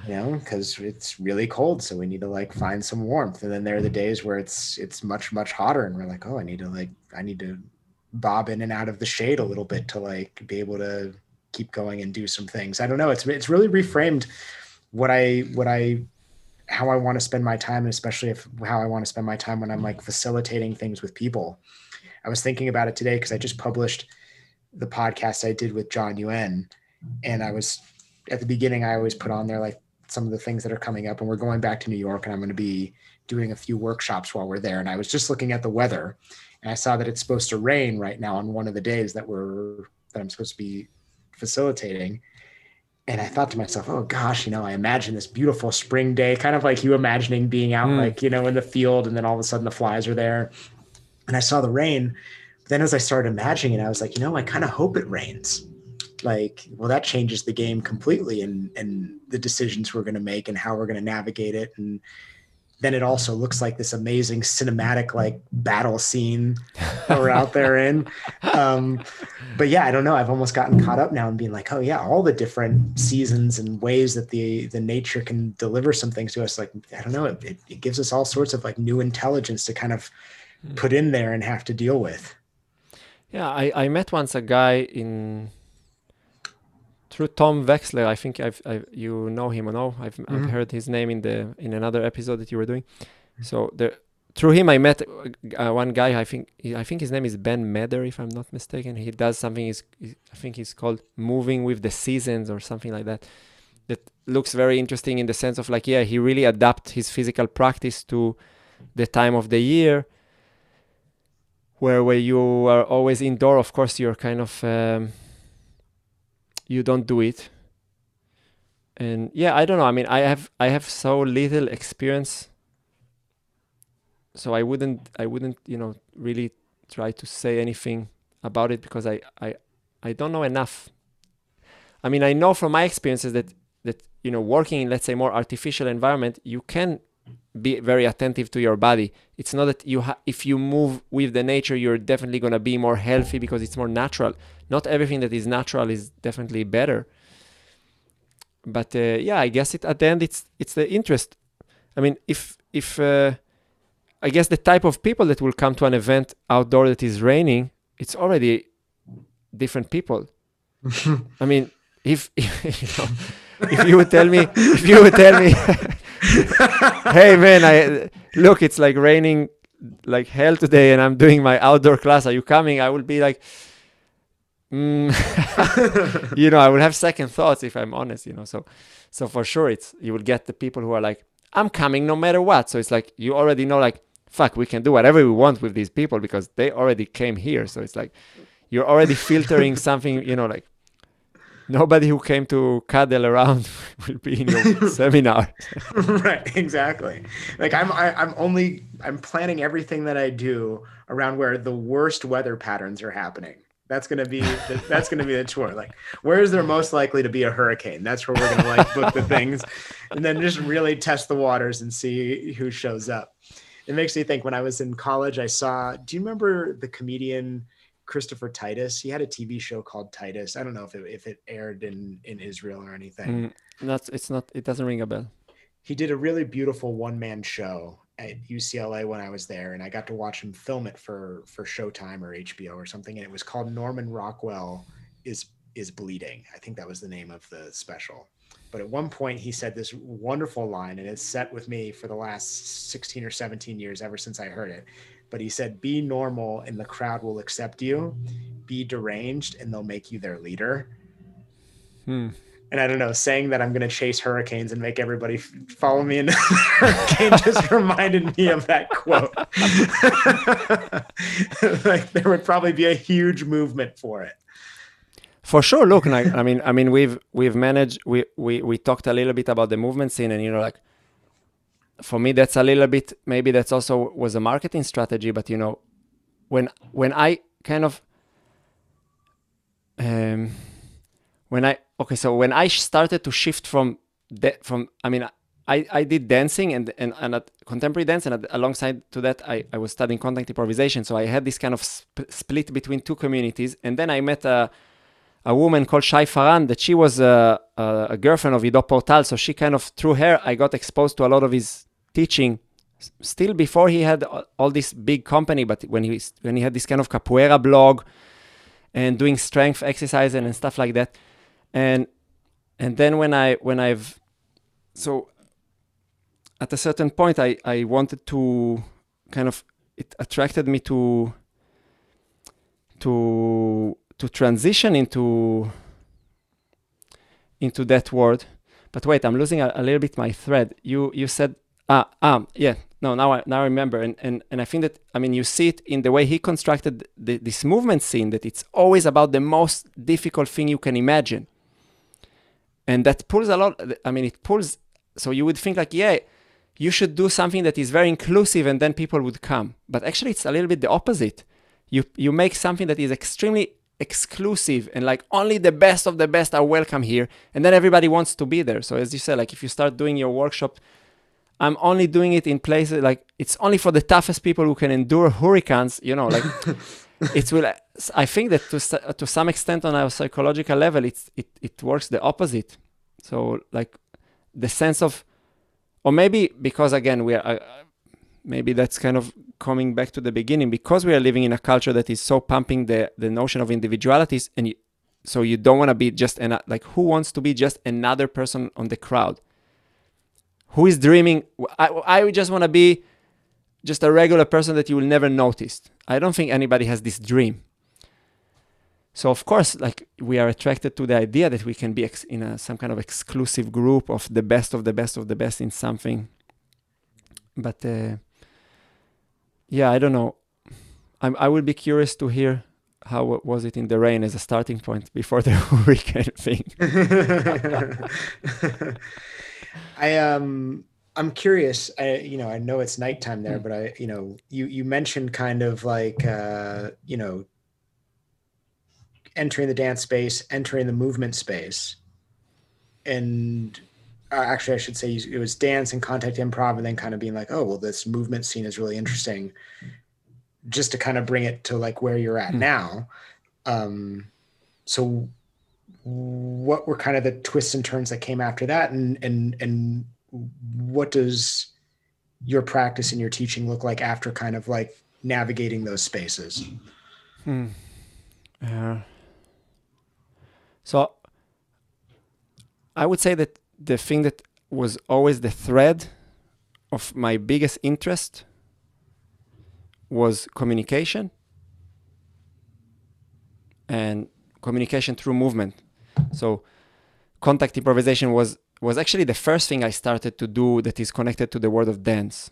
you know, because it's really cold, so we need to like find some warmth. And then there are the days where it's it's much much hotter, and we're like, oh, I need to like I need to bob in and out of the shade a little bit to like be able to keep going and do some things. I don't know. It's it's really reframed what I what I how I want to spend my time, and especially if how I want to spend my time when I'm like facilitating things with people. I was thinking about it today because I just published the podcast I did with John Yuen, and I was at the beginning I always put on there like some of the things that are coming up, and we're going back to New York, and I'm going to be doing a few workshops while we're there. And I was just looking at the weather, and I saw that it's supposed to rain right now on one of the days that we're that I'm supposed to be facilitating. And I thought to myself, oh gosh, you know, I imagine this beautiful spring day, kind of like you imagining being out, mm. like, you know, in the field, and then all of a sudden the flies are there. And I saw the rain. Then as I started imagining it, I was like, you know, I kind of hope it rains. Like, well, that changes the game completely and and the decisions we're going to make and how we're going to navigate it. And then it also looks like this amazing cinematic like battle scene that (laughs) we're out there in. Um, but yeah, I don't know. I've almost gotten caught up now and being like, oh yeah, all the different seasons and ways that the the nature can deliver some things to us. Like I don't know, it, it, gives us all sorts of like new intelligence to kind of hmm. put in there and have to deal with. Yeah, I, I met once a guy in through Tom Weksler. I think I've, I've you know him or no? I've, Mhm. I've heard his name in the in another episode that you were doing. So there through him I met uh, one guy. I think I think his name is Ben Meder, if I'm not mistaken. He does something. Is I think he's called moving with the seasons or something like that. That looks very interesting in the sense of like yeah, he really adapt his physical practice to the time of the year where where you are always indoor of course you're kind of um, you don't do it. And yeah i don't know. I mean i have i have so little experience so i wouldn't i wouldn't you know really try to say anything about it because i i i don't know enough. I mean i know from my experiences that that you know working in let's say more artificial environment you can be very attentive to your body. It's not that you ha- if you move with the nature you're definitely going to be more healthy because it's more natural. Not everything that is natural is definitely better. But uh, yeah i guess it at the end it's it's the interest. I mean if if uh, i guess the type of people that will come to an event outdoor that is raining it's already different people. (laughs) I mean if, if (laughs) you know if you would tell me if you would tell me (laughs) hey man i look it's like raining like hell today and i'm doing my outdoor class. Are you coming? I will be like mm, (laughs) you know i will have second thoughts if i'm honest you know. So so for sure it's you will get the people who are like i'm coming no matter what. So it's like you already know like fuck we can do whatever we want with these people because they already came here. So it's like you're already filtering (laughs) something you know like nobody who came to cuddle around (laughs) will be in your (laughs) seminar. Right exactly. Like i'm I, i'm only i'm planning everything that i do around where the worst weather patterns are happening. That's gonna be the, (laughs) that's gonna be the tour like where is there most likely to be a hurricane? That's where we're gonna like book the things and then just really test the waters and see who shows up. It makes me think when i was in college i saw do you remember the comedian Christopher Titus. He had a TV show called Titus. I don't know if it, if it aired in in Israel or anything. Mm, that's it's not. It doesn't ring a bell. He did a really beautiful one man show at UCLA when I was there, and I got to watch him film it for for Showtime or HBO or something. And it was called Norman Rockwell is is bleeding. I think that was the name of the special. But at one point, he said this wonderful line, and it's set with me for the last 16 or 17 years, ever since I heard it but he said be normal and the crowd will accept you. Be deranged and they'll make you their leader. Hmm. and i don't know saying that i'm going to chase hurricanes and make everybody follow me into (laughs) the hurricane just (laughs) reminded me of that quote. (laughs) Like there would probably be a huge movement for it. For sure look i mean i mean we've we've managed we, we we talked a little bit about the movement scene and you know like for me that's a little bit maybe that's also was a marketing strategy but you know when when i kind of um when i okay so when i started to shift from de- from i mean i i did dancing and and, and contemporary dance and at, alongside to that I, I was studying contact improvisation so i had this kind of sp- split between two communities and then i met a a woman called Shai Faran that she was a, a, a, girlfriend of Ido Portal. So she kind of, through her, I got exposed to a lot of his teaching still before he had all this big company, but when he, when he had this kind of capoeira blog and doing strength exercise and, and stuff like that. And, and then when I, when I've, so at a certain point, I, I wanted to kind of, it attracted me to, to to transition into into that word but wait i'm losing a, a, little bit my thread you you said ah um yeah. No now i now I remember. And, and and i think that i mean you see it in the way he constructed the, this movement scene that it's always about the most difficult thing you can imagine. And that pulls a lot i mean it pulls so you would think like yeah you should do something that is very inclusive and then people would come. But actually it's a little bit the opposite. You you make something that is extremely exclusive and like only the best of the best are welcome here and then everybody wants to be there. So as you said like if you start doing your workshop i'm only doing it in places like it's only for the toughest people who can endure hurricanes you know like (laughs) it will i think that to to some extent on a psychological level it's it, it works the opposite. So like the sense of or maybe because again we are uh, maybe that's kind of coming back to the beginning because we are living in a culture that is so pumping the the notion of individualities and you, so you don't want to be just an like who wants to be just another person on the crowd who is dreaming. I, I just want to be just a regular person that you will never notice. I don't think anybody has this dream. So of course like we are attracted to the idea that we can be ex- in a, some kind of exclusive group of the best of the best of the best in something. But uh, yeah i don't know. I'm, i would be curious to hear how was it in the rain as a starting point before the (laughs) hurricane thing (laughs) i um i'm curious i you know i know it's nighttime there Mm. but i you know you you mentioned kind of like uh you know entering the dance space entering the movement space and uh, actually i should say it was dance and contact improv and then kind of being like oh well this movement scene is really interesting just to kind of bring it to like where you're at Mm. now um so what were kind of the twists and turns that came after that and and and what does your practice and your teaching look like after kind of like navigating those spaces Hmm. So I would say that the thing that was always the thread of my biggest interest was communication and communication through movement. So contact improvisation was was actually the first thing I started to do that is connected to the world of dance.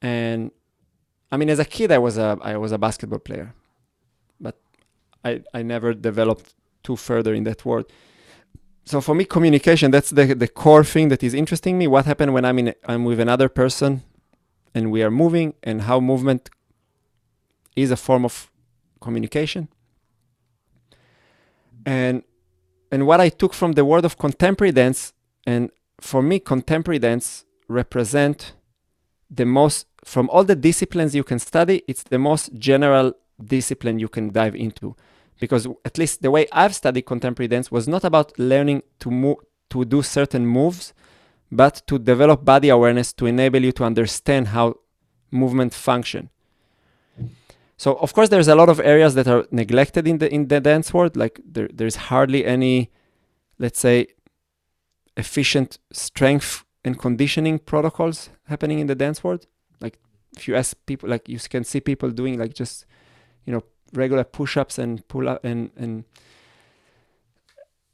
And I mean, as a kid, I was a I was a basketball player, but I I never developed too further in that world. So for me, communication that's the the core thing that is interesting me. What happened when I'm in I'm with another person, and we are moving, and how movement is a form of communication. And and what I took from the world of contemporary dance, and for me, contemporary dance represent the most from all the disciplines you can study, it's the most general discipline you can dive into. Because at least the way I've studied contemporary dance was not about learning to move to do certain moves, but to develop body awareness to enable you to understand how movement function. So of course there's a lot of areas that are neglected in the in the dance world. Like there, there's hardly any, let's say, efficient strength and conditioning protocols happening in the dance world. Like if you ask people like you can see people doing like just you know regular push-ups and pull up and and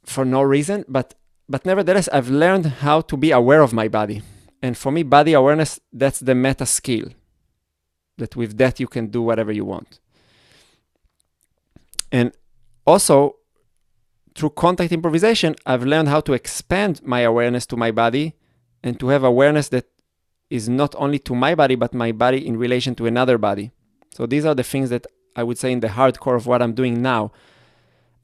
for no reason. But but nevertheless i've learned how to be aware of my body. And for me body awareness that's the meta skill that with that you can do whatever you want. And also through contact improvisation i've learned how to expand my awareness to my body and to have awareness that is not only to my body but my body in relation to another body. So these are the things that i would say in the hardcore of what i'm doing now.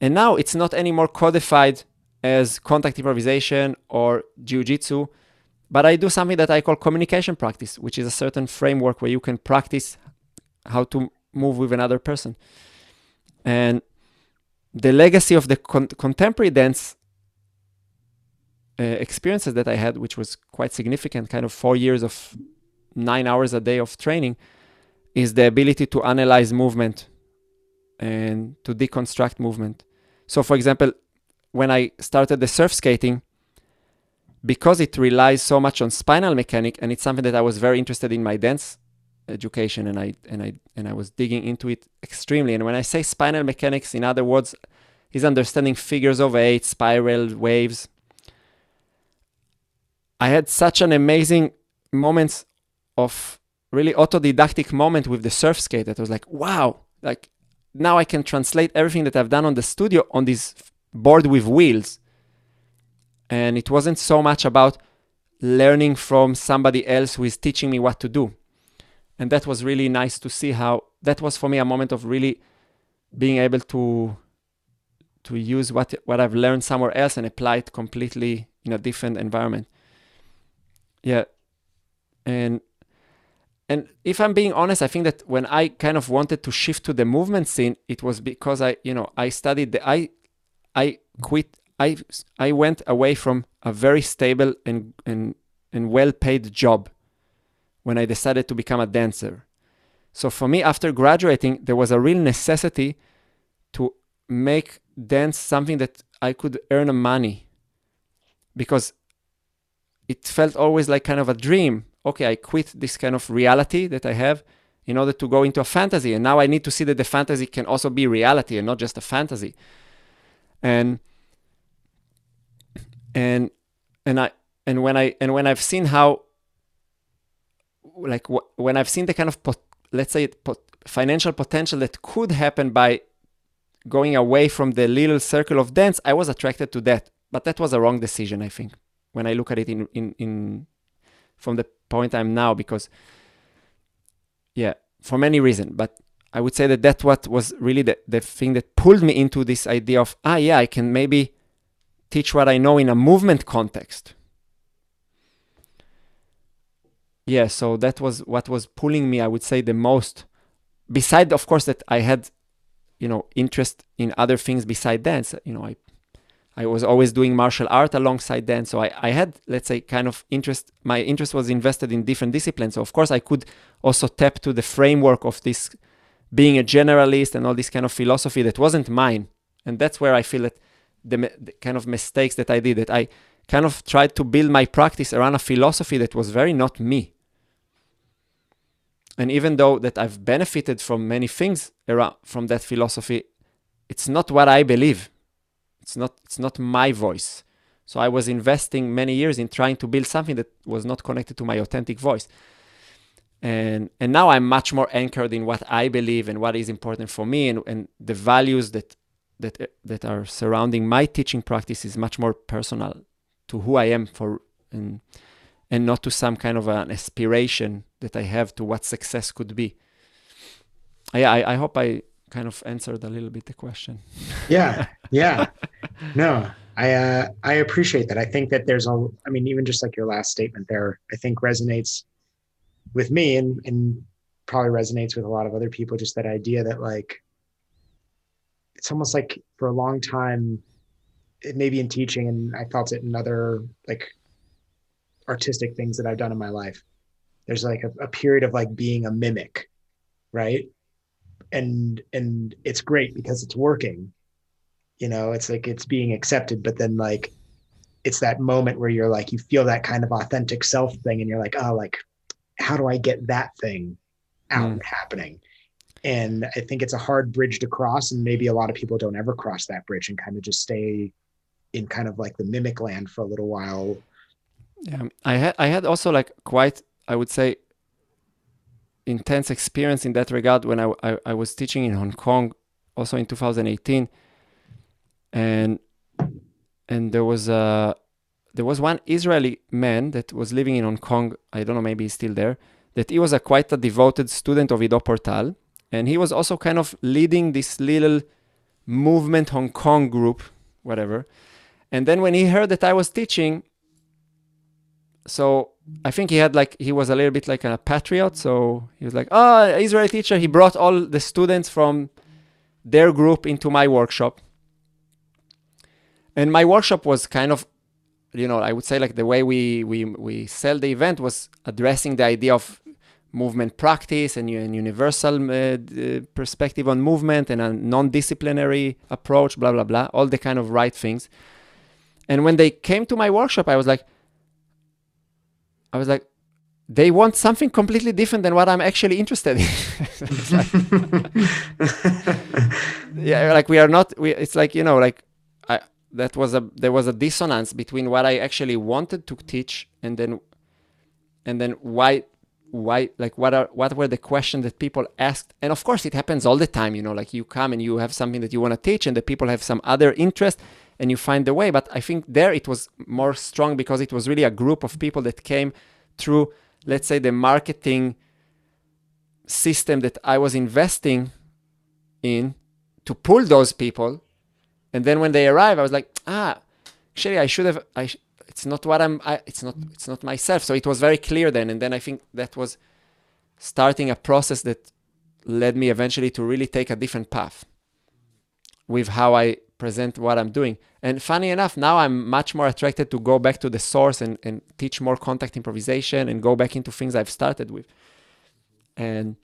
And now it's not anymore codified as contact improvisation or jiu-jitsu but i do something that i call communication practice which is a certain framework where you can practice how to move with another person and the legacy of the con- contemporary dance uh, experiences that I had, which was quite significant, kind of four years of nine hours a day of training, is the ability to analyze movement and to deconstruct movement. So, for example, when I started the surf skating, because it relies so much on spinal mechanic, and it's something that I was very interested in my dance education, and I and I and I was digging into it extremely. And when I say spinal mechanics, in other words, is understanding figures of eight, spiral waves, I had such an amazing moments of really autodidactic moment with the surf skate that was like, wow, like now I can translate everything that I've done on the studio on this board with wheels. And it wasn't so much about learning from somebody else who is teaching me what to do. And that was really nice to see how that was for me a moment of really being able to to use what what I've learned somewhere else and apply it completely in a different environment yeah and and if i'm being honest i think that when i kind of wanted to shift to the movement scene it was because i you know i studied the i i quit i i went away from a very stable and and and well paid job when I decided to become a dancer. So for me, after graduating, there was a real necessity to make dance something that I could earn money because it felt always like kind of a dream. Okay, I quit this kind of reality that I have in order to go into a fantasy. And now I need to see that the fantasy can also be reality and not just a fantasy. And and and I and when I and when I've seen how like wh- when I've seen the kind of pot- let's say pot- financial potential that could happen by going away from the little circle of dance, I was attracted to that. But that was a wrong decision, I think, when I look at it in in, in from the point I'm now, because yeah, for many reasons. But I would say that that what was really the, the thing that pulled me into this idea of ah yeah, I can maybe teach what I know in a movement context. Yeah, so that was what was pulling me, I would say, the most. Beside, of course, that I had, you know, interest in other things beside dance. You know, I, I was always doing martial art alongside dance. So I, I had, let's say, kind of interest. My interest was invested in different disciplines. So of course, I could also tap to the framework of this, being a generalist and all this kind of philosophy that wasn't mine. And that's where I feel that the, the kind of mistakes that I did, that I kind of tried to build my practice around a philosophy that was very not me and even though that I've benefited from many things around from that philosophy, it's not what I believe. It's not it's not my voice. So I was investing many years in trying to build something that was not connected to my authentic voice. And and now I'm much more anchored in what I believe and what is important for me and, and the values that that that are surrounding my teaching practice is much more personal to who I am for and and not to some kind of an aspiration that I have to what success could be. Yeah, I, I hope I kind of answered a little bit the question. yeah, yeah. (laughs) No, I uh, I appreciate that. I think that there's a, I mean, even just like your last statement there, I think resonates with me and and probably resonates with a lot of other people. Just that idea that like, it's almost like for a long time, it maybe in teaching, and I felt it in other like artistic things that I've done in my life. There's like a, a period of like being a mimic, right? And and it's great because it's working. You know, it's like it's being accepted, but then like it's that moment where you're like you feel that kind of authentic self thing and you're like, oh, like how do I get that thing out mm. happening? And I think it's a hard bridge to cross, and maybe a lot of people don't ever cross that bridge and kind of just stay in kind of like the mimic land for a little while yeah, I had I had also like quite I would say intense experience in that regard when I, I, I was teaching in Hong Kong, also in 2018, and and there was a there was one Israeli man that was living in Hong Kong. I don't know, maybe he's still there. That he was a quite a devoted student of Ido Portal, and he was also kind of leading this little movement Hong Kong group, whatever. And then when he heard that I was teaching, so I think he had like he was a little bit like a patriot. So he was like, oh, Israeli teacher. He brought all the students from their group into my workshop, and my workshop was kind of, you know, I would say like the way we we we sell the event was addressing the idea of movement practice and a universal uh, perspective on movement and a non-disciplinary approach, blah blah blah, all the kind of right things. And when they came to my workshop, I was like I was like, they want something completely different than what I'm actually interested in. (laughs) yeah, like we are not. We, it's like you know, like I, that was a there was a dissonance between what I actually wanted to teach and then and then why why like what are what were the questions that people asked and of course it happens all the time you know like you come and you have something that you want to teach and the people have some other interest and you find the way. But I think there it was more strong because it was really a group of people that came through, let's say, the marketing system that I was investing in to pull those people. And then when they arrive, I was like, ah, actually, I should have. I sh- it's not what I'm. I, it's not. It's not myself. So it was very clear then. And then I think that was starting a process that led me eventually to really take a different path with how I present what I'm doing. And funny enough, now I'm much more attracted to go back to the source and, and teach more contact improvisation and go back into things I've started with. And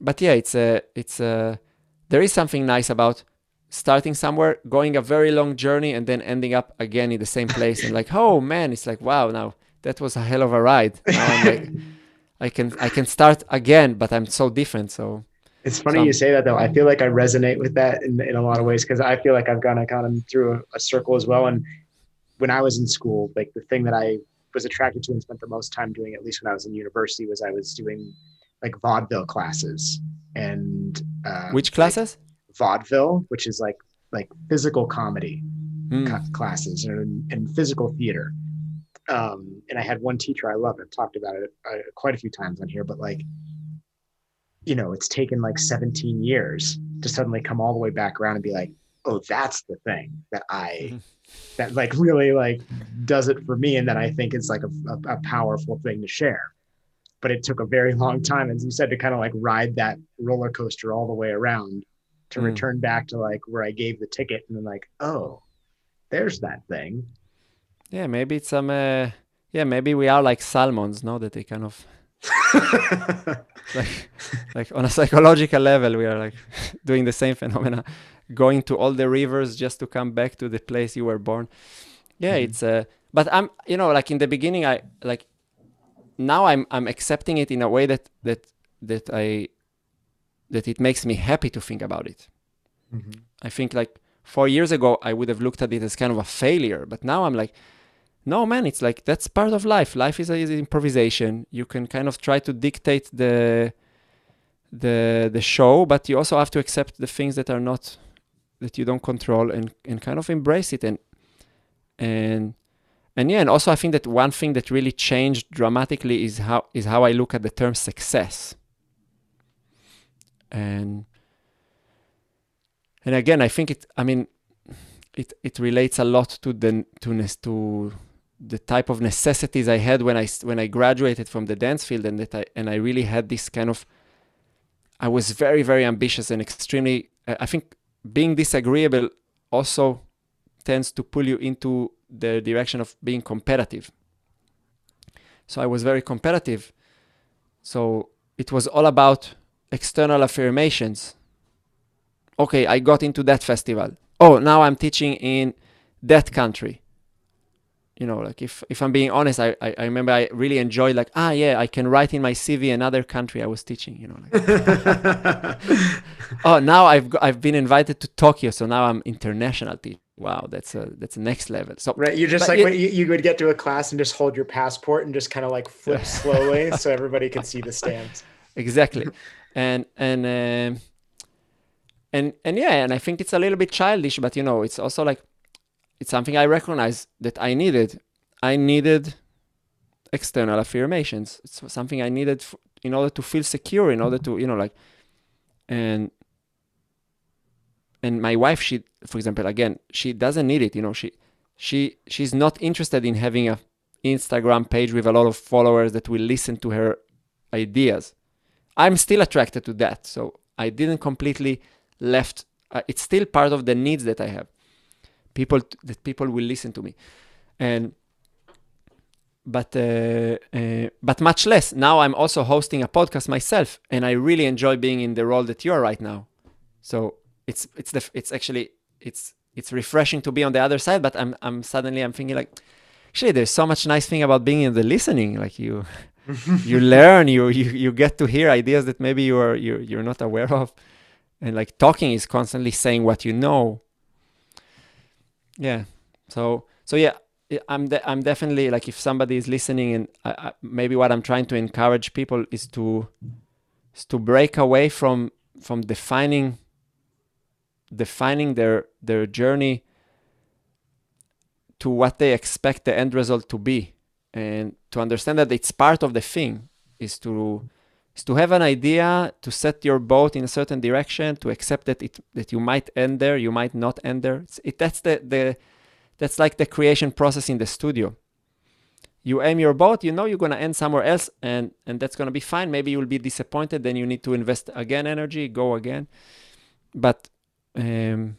but yeah, it's a it's a there is something nice about starting somewhere, going a very long journey, and then ending up again in the same place. and like, oh man, it's like wow, now that was a hell of a ride. Like, I can I can start again, but I'm so different. So it's funny so, you say that though. I feel like I resonate with that in, in a lot of ways because I feel like I've gone kind of through a, a circle as well. And when I was in school, like the thing that I was attracted to and spent the most time doing, at least when I was in university, was I was doing like vaudeville classes and uh, which classes? Vaudeville, which is like like physical comedy mm. classes and, and physical theater. Um, and I had one teacher I love. I've talked about it uh, quite a few times on here, but like you know, it's taken like 17 years to suddenly come all the way back around and be like, oh, that's the thing that I, mm-hmm. that like really like does it for me. And that I think it's like a, a, a powerful thing to share. But it took a very long time, as you said, to kind of like ride that roller coaster all the way around to mm. return back to like where I gave the ticket and then like, oh, there's that thing. Yeah, maybe it's some, uh, yeah, maybe we are like salmons, no? That they kind of like, (laughs) like on a psychological level, we are like (laughs) doing the same phenomena, going to all the rivers just to come back to the place you were born. Yeah, mm-hmm. it's uh, but I'm, you know, like in the beginning, I like now I'm I'm accepting it in a way that that that I that it makes me happy to think about it. Mm-hmm. I think like four years ago I would have looked at it as kind of a failure, but now I'm like, no man it's like that's part of life life is, a, is improvisation you can kind of try to dictate the the the show but you also have to accept the things that are not that you don't control and and kind of embrace it and and and yeah and also i think that one thing that really changed dramatically is how is how i look at the term success and and again i think it i mean it it relates a lot to the to to the type of necessities I had when I when I graduated from the dance field, and that I and I really had this kind of. I was very very ambitious and extremely. Uh, I think being disagreeable also tends to pull you into the direction of being competitive. So I was very competitive. So it was all about external affirmations. Okay, I got into that festival. Oh, now I'm teaching in that country. You know like if if i'm being honest I, I, I remember i really enjoyed like ah yeah i can write in my cv another country i was teaching you know like. (laughs) Oh now i've got, i've been invited to tokyo so now i'm international teacher. Wow that's a that's a next level. So right you're just like it, you, you would get to a class and just hold your passport and just kind of like flip (laughs) slowly so everybody can see the stamps. Exactly and and um, and and yeah and i think it's a little bit childish but you know it's also like it's something I recognize that I needed. I needed external affirmations. It's something I needed f- in order to feel secure, in order to, you know, like, and and my wife, she, for example, again, she doesn't need it. You know, she she she's not interested in having a Instagram page with a lot of followers that will listen to her ideas. I'm still attracted to that, so I didn't completely left. Uh, it's still part of the needs that I have. People that people will listen to me. And but uh, uh, but much less now i'm also hosting a podcast myself and i really enjoy being in the role that you're right now. So it's it's the it's actually it's it's refreshing to be on the other side but i'm i'm suddenly i'm thinking like actually there's so much nice thing about being in the listening like you (laughs) you learn you, you you get to hear ideas that maybe you are you you're not aware of. And like talking is constantly saying what you know. Yeah. So so yeah i'm de- i'm definitely like if somebody is listening and I, I, maybe what i'm trying to encourage people is to is to break away from from defining defining their their journey to what they expect the end result to be. And to understand that it's part of the thing is to is to have an idea to set your boat in a certain direction to accept that it that you might end there you might not end there. It, that's the the that's like the creation process in the studio. You aim your boat you know you're going to end somewhere else and and that's going to be fine. Maybe you'll be disappointed then you need to invest again energy go again. But um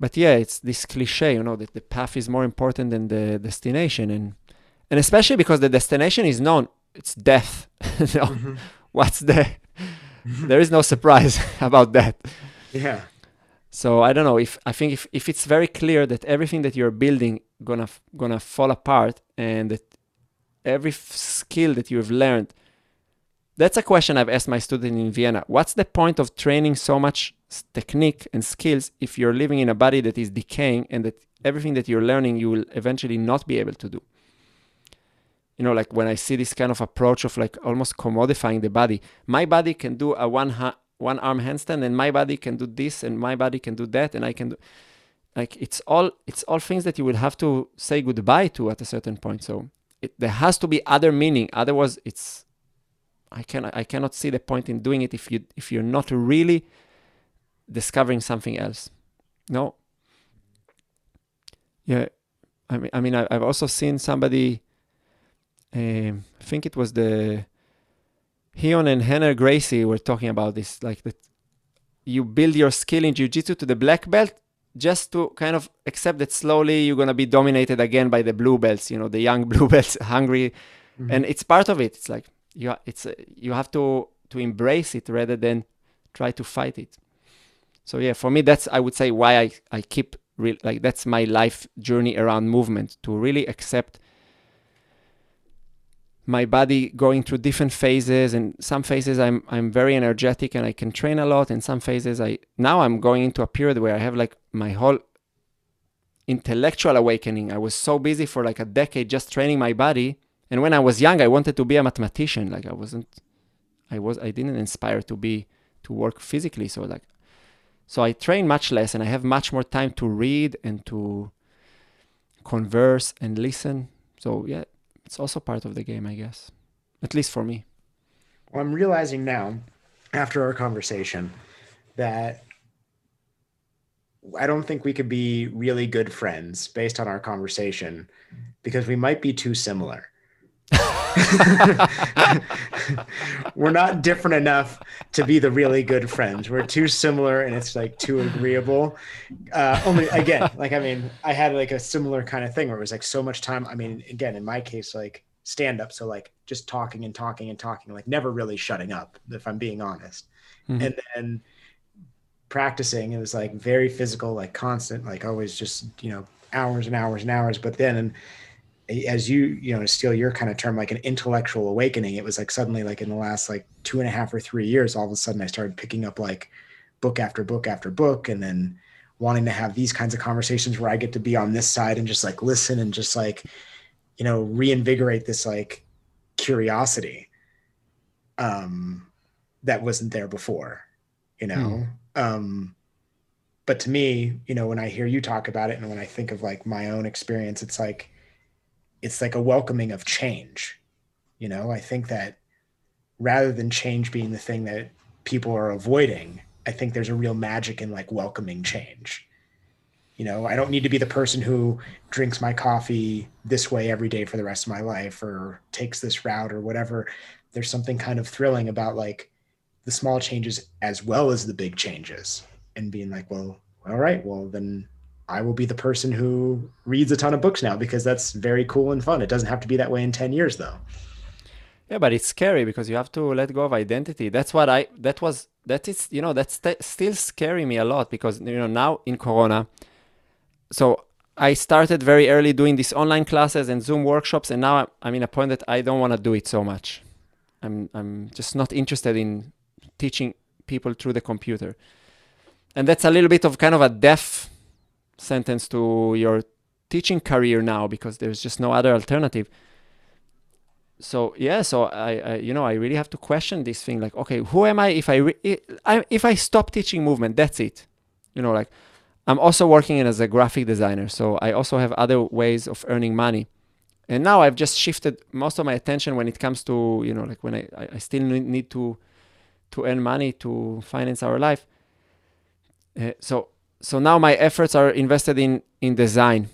but yeah, it's this cliche, you know, that the path is more important than the destination, and and especially because the destination is known, it's death. (laughs) so mm-hmm. What's the? there is no surprise (laughs) about that. Yeah. So I don't know if I think if, if it's very clear that everything that you're building gonna gonna fall apart and that every f- skill that you have learned that's a question I've asked my student in Vienna. What's the point of training so much technique and skills if you're living in a body that is decaying and that everything that you're learning you will eventually not be able to do? You know, like when I see this kind of approach of like almost commodifying the body, my body can do a one ha- one arm handstand and my body can do this and my body can do that and I can do like it's all it's all things that you will have to say goodbye to at a certain point. So it, there has to be other meaning. Otherwise, it's I can I cannot see the point in doing it if you if you're not really discovering something else. No. Yeah, I mean I mean I, have also seen somebody. Um, I think it was the Ryron and Rener Gracie were talking about this, like that you build your skill in jiu-jitsu to the black belt just to kind of accept that slowly you're going to be dominated again by the blue belts you know the young (laughs) blue belts hungry. Mm-hmm. and it's part of it. It's like you it's uh, you have to to embrace it rather than try to fight it. So yeah for me that's i would say why i i keep re- like that's my life journey around movement to really accept my body going through different phases and some phases I'm I'm very energetic and I can train a lot and some phases I now I'm going into a period where I have like my whole intellectual awakening. I was so busy for like a decade just training my body and when I was young I wanted to be a mathematician like I wasn't I was I didn't inspire to be to work physically so like so I train much less and I have much more time to read and to converse and listen. So yeah, it's also part of the game, I guess. At least for me. Well, I'm realizing now, after our conversation, that I don't think we could be really good friends based on our conversation because we might be too similar. (laughs) We're not different enough to be the really good friends. We're too similar and it's like too agreeable. Uh, only again, like, I mean, I had like a similar kind of thing where it was like so much time. I mean, again, in my case, like stand up. So like just talking and talking and talking, like never really shutting up, if I'm being honest. Mm-hmm. And then practicing, it was like very physical, like constant, like always just, you know, hours and hours and hours. But then, as you you know steal your kind of term like an intellectual awakening it was like suddenly like in the last like two and a half or three years all of a sudden i started picking up like book after book after book and then wanting to have these kinds of conversations where i get to be on this side and just like listen and just like you know reinvigorate this like curiosity um that wasn't there before you know hmm. um but to me you know when i hear you talk about it and when i think of like my own experience it's like it's like a welcoming of change. You know, I think that rather than change being the thing that people are avoiding, I think there's a real magic in like welcoming change. You know, I don't need to be the person who drinks my coffee this way every day for the rest of my life or takes this route or whatever. There's something kind of thrilling about like the small changes as well as the big changes and being like, well, all right, well, then I will be the person who reads a ton of books now because that's very cool and fun. It doesn't have to be that way in 10 years though. Yeah, but it's scary because you have to let go of identity. That's what I that was that is, you know, that's st- still scary me a lot because you know, now in corona so I started very early doing these online classes and Zoom workshops and now I'm in a point that I don't want to do it so much. I'm I'm just not interested in teaching people through the computer. And that's a little bit of kind of a deaf sentence to your teaching career now because there's just no other alternative. So yeah so I, I, you know i really have to question this thing like okay who am i if i, re- if i stop teaching movement that's it. You know like i'm also working in as a graphic designer so i also have other ways of earning money. And now i've just shifted most of my attention when it comes to you know like when i, I still need to to earn money to finance our life. Uh, so so now my efforts are invested in in design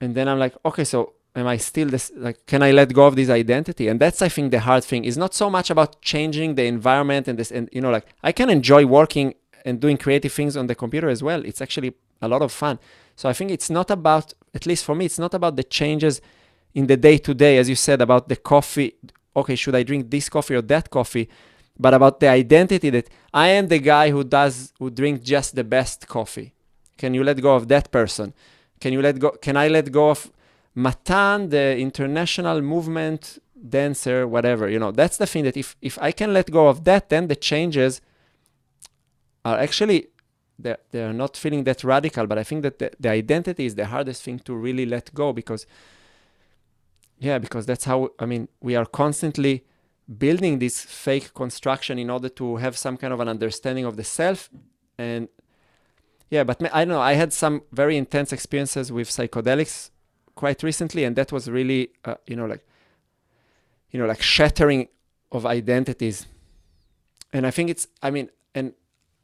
and then i'm like okay so am i still this like can i let go of this identity and that's i think the hard thing is not so much about changing the environment and this and you know like i can enjoy working and doing creative things on the computer as well. It's actually a lot of fun. So I think it's not about, at least for me, it's not about the changes in the day to day, as you said, about the coffee. Okay, should I drink this coffee or that coffee? But about the identity that I am the guy who does, who drinks just the best coffee. Can you let go of that person? Can you let go? Can I let go of Matan, the international movement dancer, whatever? You know, that's the thing that if if I can let go of that, then the changes are actually they're, they're not feeling that radical. But I think that the, the identity is the hardest thing to really let go because yeah, because that's how I mean we are constantly building this fake construction in order to have some kind of an understanding of the self and yeah but i don't know i had some very intense experiences with psychedelics quite recently and that was really uh, you know like you know like shattering of identities. And i think it's i mean and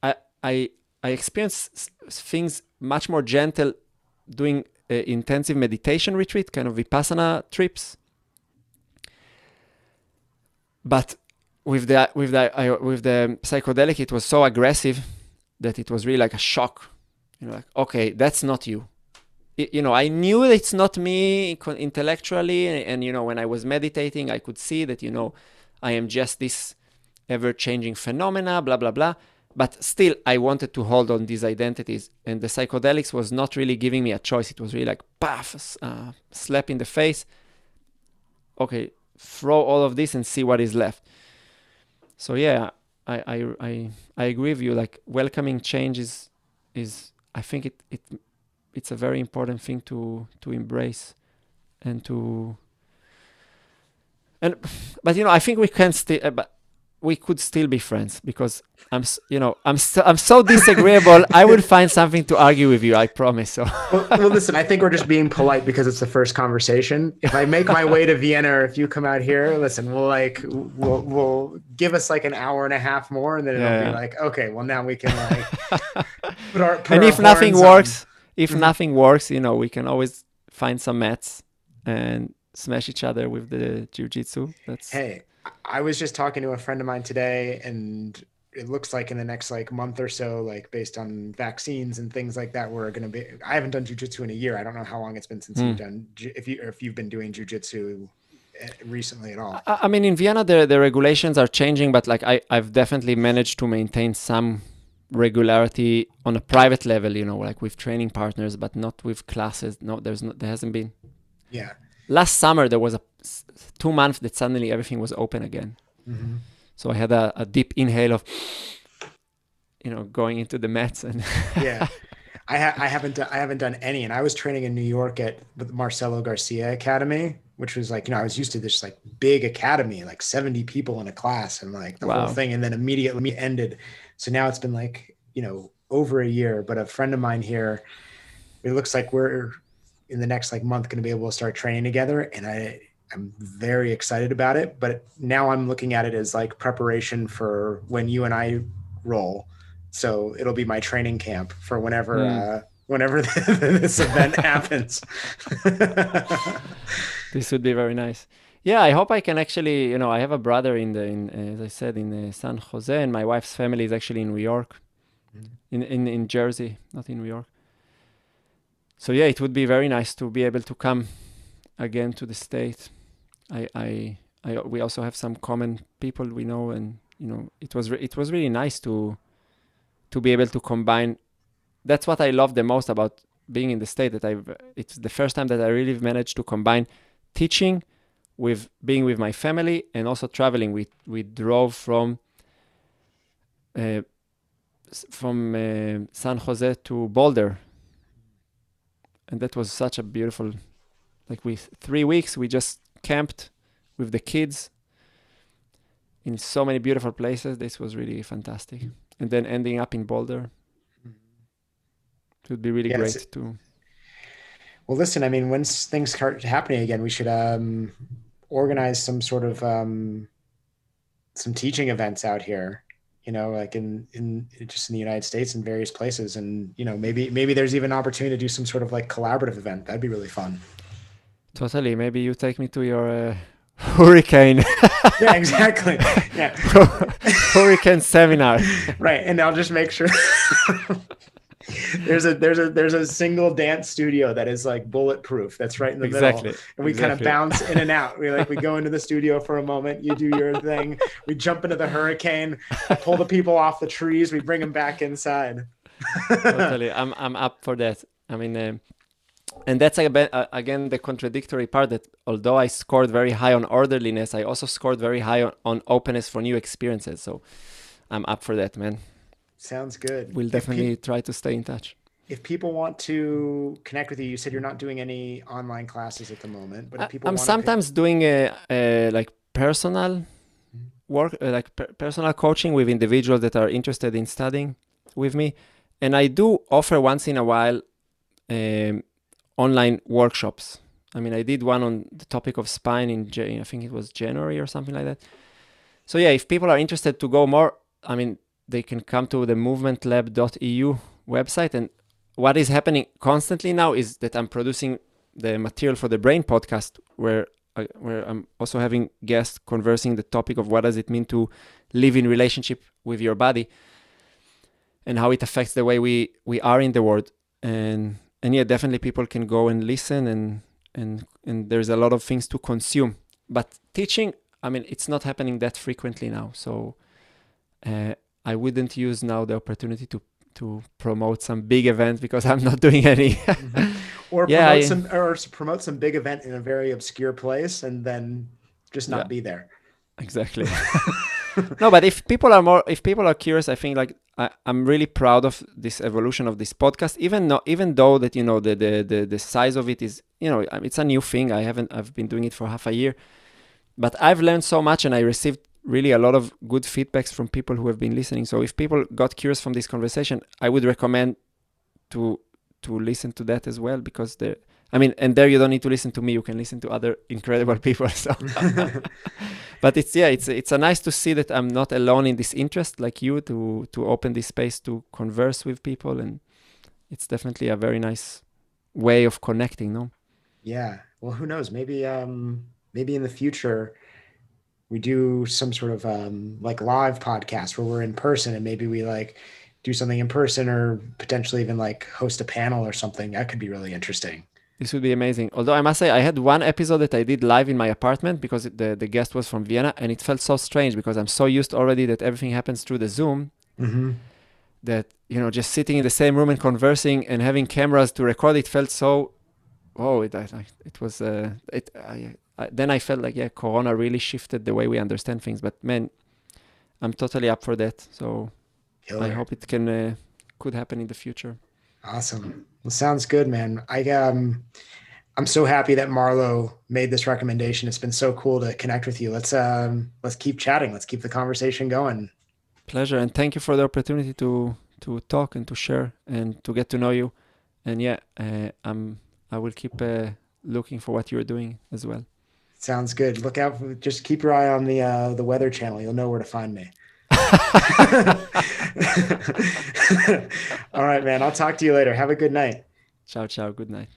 i i i experience things much more gentle doing uh, intensive meditation retreat kind of vipassana trips but with the with the with the psychedelic it was so aggressive that it was really like a shock. You know like okay that's not you. It, you know i knew it's not me intellectually and, and, you know when i was meditating i could see that you know i am just this ever changing phenomena blah blah blah. But still i wanted to hold on these identities and the psychedelics was not really giving me a choice. It was really like puff uh, slap in the face. Okay throw all of this and see what is left. So yeah i i i, I agree with you. Like welcoming change is is i think it it it's a very important thing to to embrace and to and but you know i think we can still uh, but we could still be friends because I'm, you know, I'm so, I'm so disagreeable. I would find something to argue with you. I promise. So. (laughs) well, well, listen. I think we're just being polite because it's the first conversation. If I make my way to Vienna, or if you come out here, listen, we'll like, we'll, we'll give us like an hour and a half more, and then it'll yeah. be like, okay, well now we can like. (laughs) put our, put and if nothing works, on. if mm-hmm. nothing works, you know, we can always find some mats and smash each other with the jujitsu. That's hey I was just talking to a friend of mine today, and it looks like in the next like month or so, like based on vaccines and things like that, we're going to be. I haven't done jujitsu in a year. I don't know how long it's been since mm. you've done. If you if you've been doing jujitsu eh, recently at all. I mean, in Vienna, the the regulations are changing, but like I I've definitely managed to maintain some regularity on a private level. You know, like with training partners, but not with classes. No, there's not. There hasn't been. Yeah. Last summer there was a two months that suddenly everything was open again. Mm-hmm. So I had a, a, deep inhale of, you know, going into the mats and (laughs) yeah. I, ha- I haven't done, I haven't done any, and I was training in New York at the Marcelo Garcia Academy, which was like you know I was used to this like big academy, like seventy people in a class, and like the wow. whole thing, and then immediately ended. So now it's been like you know over a year. But a friend of mine here, it looks like we're in the next like month going to be able to start training together, and I I'm very excited about it. But now I'm looking at it as like preparation for when you and I roll. So it'll be my training camp for whenever mm. uh, whenever (laughs) this event (laughs) happens. (laughs) this would be very nice. Yeah, I hope I can actually, you know, I have a brother in the, in, as I said, in San Jose, and my wife's family is actually in New York, mm. in, in in Jersey, not in New York. So yeah, it would be very nice to be able to come again to the state. I, I, I, we also have some common people we know, and you know, it was re- it was really nice to to be able to combine. That's what I love the most about being in the state. That I, it's the first time that I really managed to combine teaching with being with my family and also traveling. We we drove from. Uh, from uh, San Jose to Boulder, and that was such a beautiful like we three weeks we just camped with the kids in so many beautiful places. This was really fantastic. And then ending up in Boulder. It would be really yeah, great to. Well, listen, I mean, once things start happening again, we should um, organize some sort of um, some teaching events out here. You know, like in in just in the United States and various places, and you know, maybe maybe there's even an opportunity to do some sort of like collaborative event. That'd be really fun. Totally. Maybe you take me to your uh, (laughs) hurricane. (laughs) yeah, exactly. Yeah. (laughs) hurricane seminar. right, and I'll just make sure. there's a there's a there's a single dance studio that is like bulletproof that's right in the exactly. middle and we exactly. kind of bounce in and out we like we go into the studio for a moment you do your thing we jump into the hurricane pull the people off the trees we bring them back inside totally i'm i'm up for that i mean um, and that's uh, again the contradictory part that although i scored very high on orderliness i also scored very high on, on openness for new experiences so i'm up for that man Sounds good. We'll definitely try to stay in touch. If people want to connect with you, you said you're not doing any online classes at the moment, but if people I'm sometimes pick... doing a, a, like personal mm-hmm. work, uh, like per- personal coaching with individuals that are interested in studying with me, and I do offer once in a while um, online workshops. I mean, I did one on the topic of spine in, I think it was January or something like that. So yeah, if people are interested to go more, I mean, they can come to the movementlab.eu website. And what is happening constantly now is that I'm producing the material for the Brain podcast, where I, where I'm also having guests conversing the topic of what does it mean to live in relationship with your body and how it affects the way we we are in the world. And and yeah, definitely people can go and listen and and and there's a lot of things to consume. But teaching, I mean, it's not happening that frequently now. So uh, I wouldn't use now the opportunity to to promote some big event because (laughs) I'm not doing any. mm-hmm. Or (laughs) yeah, promote I, some or promote some big event in a very obscure place and then just not yeah, be there. Exactly. (laughs) no, but if people are more, if people are curious, I think like I, am really proud of this evolution of this podcast. Even though, even though that you know the, the the the size of it is, you know, it's a new thing. I haven't, I've been doing it for half a year, but I've learned so much, and I received really a lot of good feedbacks from people who have been listening. So if people got curious from this conversation, I would recommend to to listen to that as well because there I mean and there you don't need to listen to me, you can listen to other incredible people. So (laughs) (laughs) but it's yeah, it's it's a nice to see that I'm not alone in this interest like you to to open this space to converse with people and it's definitely a very nice way of connecting, no? Yeah. Well, who knows? Maybe um maybe in the future we do some sort of um, like live podcast where we're in person and maybe we like do something in person or potentially even like host a panel or something that could be really interesting this would be amazing although i must say i had one episode that i did live in my apartment because the, the guest was from vienna and it felt so strange because i'm so used already that everything happens through the zoom mm-hmm. that you know just sitting in the same room and conversing and having cameras to record it felt so oh it, it was uh, it I, then I felt like yeah, Corona really shifted the way we understand things. But man, I'm totally up for that. So Killer. I hope it can uh, could happen in the future. Awesome. Well, sounds good, man. I um, I'm so happy that Marlo made this recommendation. It's been so cool to connect with you. Let's um, let's keep chatting. Let's keep the conversation going. Pleasure, and thank you for the opportunity to to talk and to share and to get to know you. And yeah, uh, I'm I will keep uh, looking for what you're doing as well. Sounds good. Look out. For, just keep your eye on the uh, the Weather Channel. You'll know where to find me. (laughs) All right, man. I'll talk to you later. Have a good night. Ciao, ciao. Good night.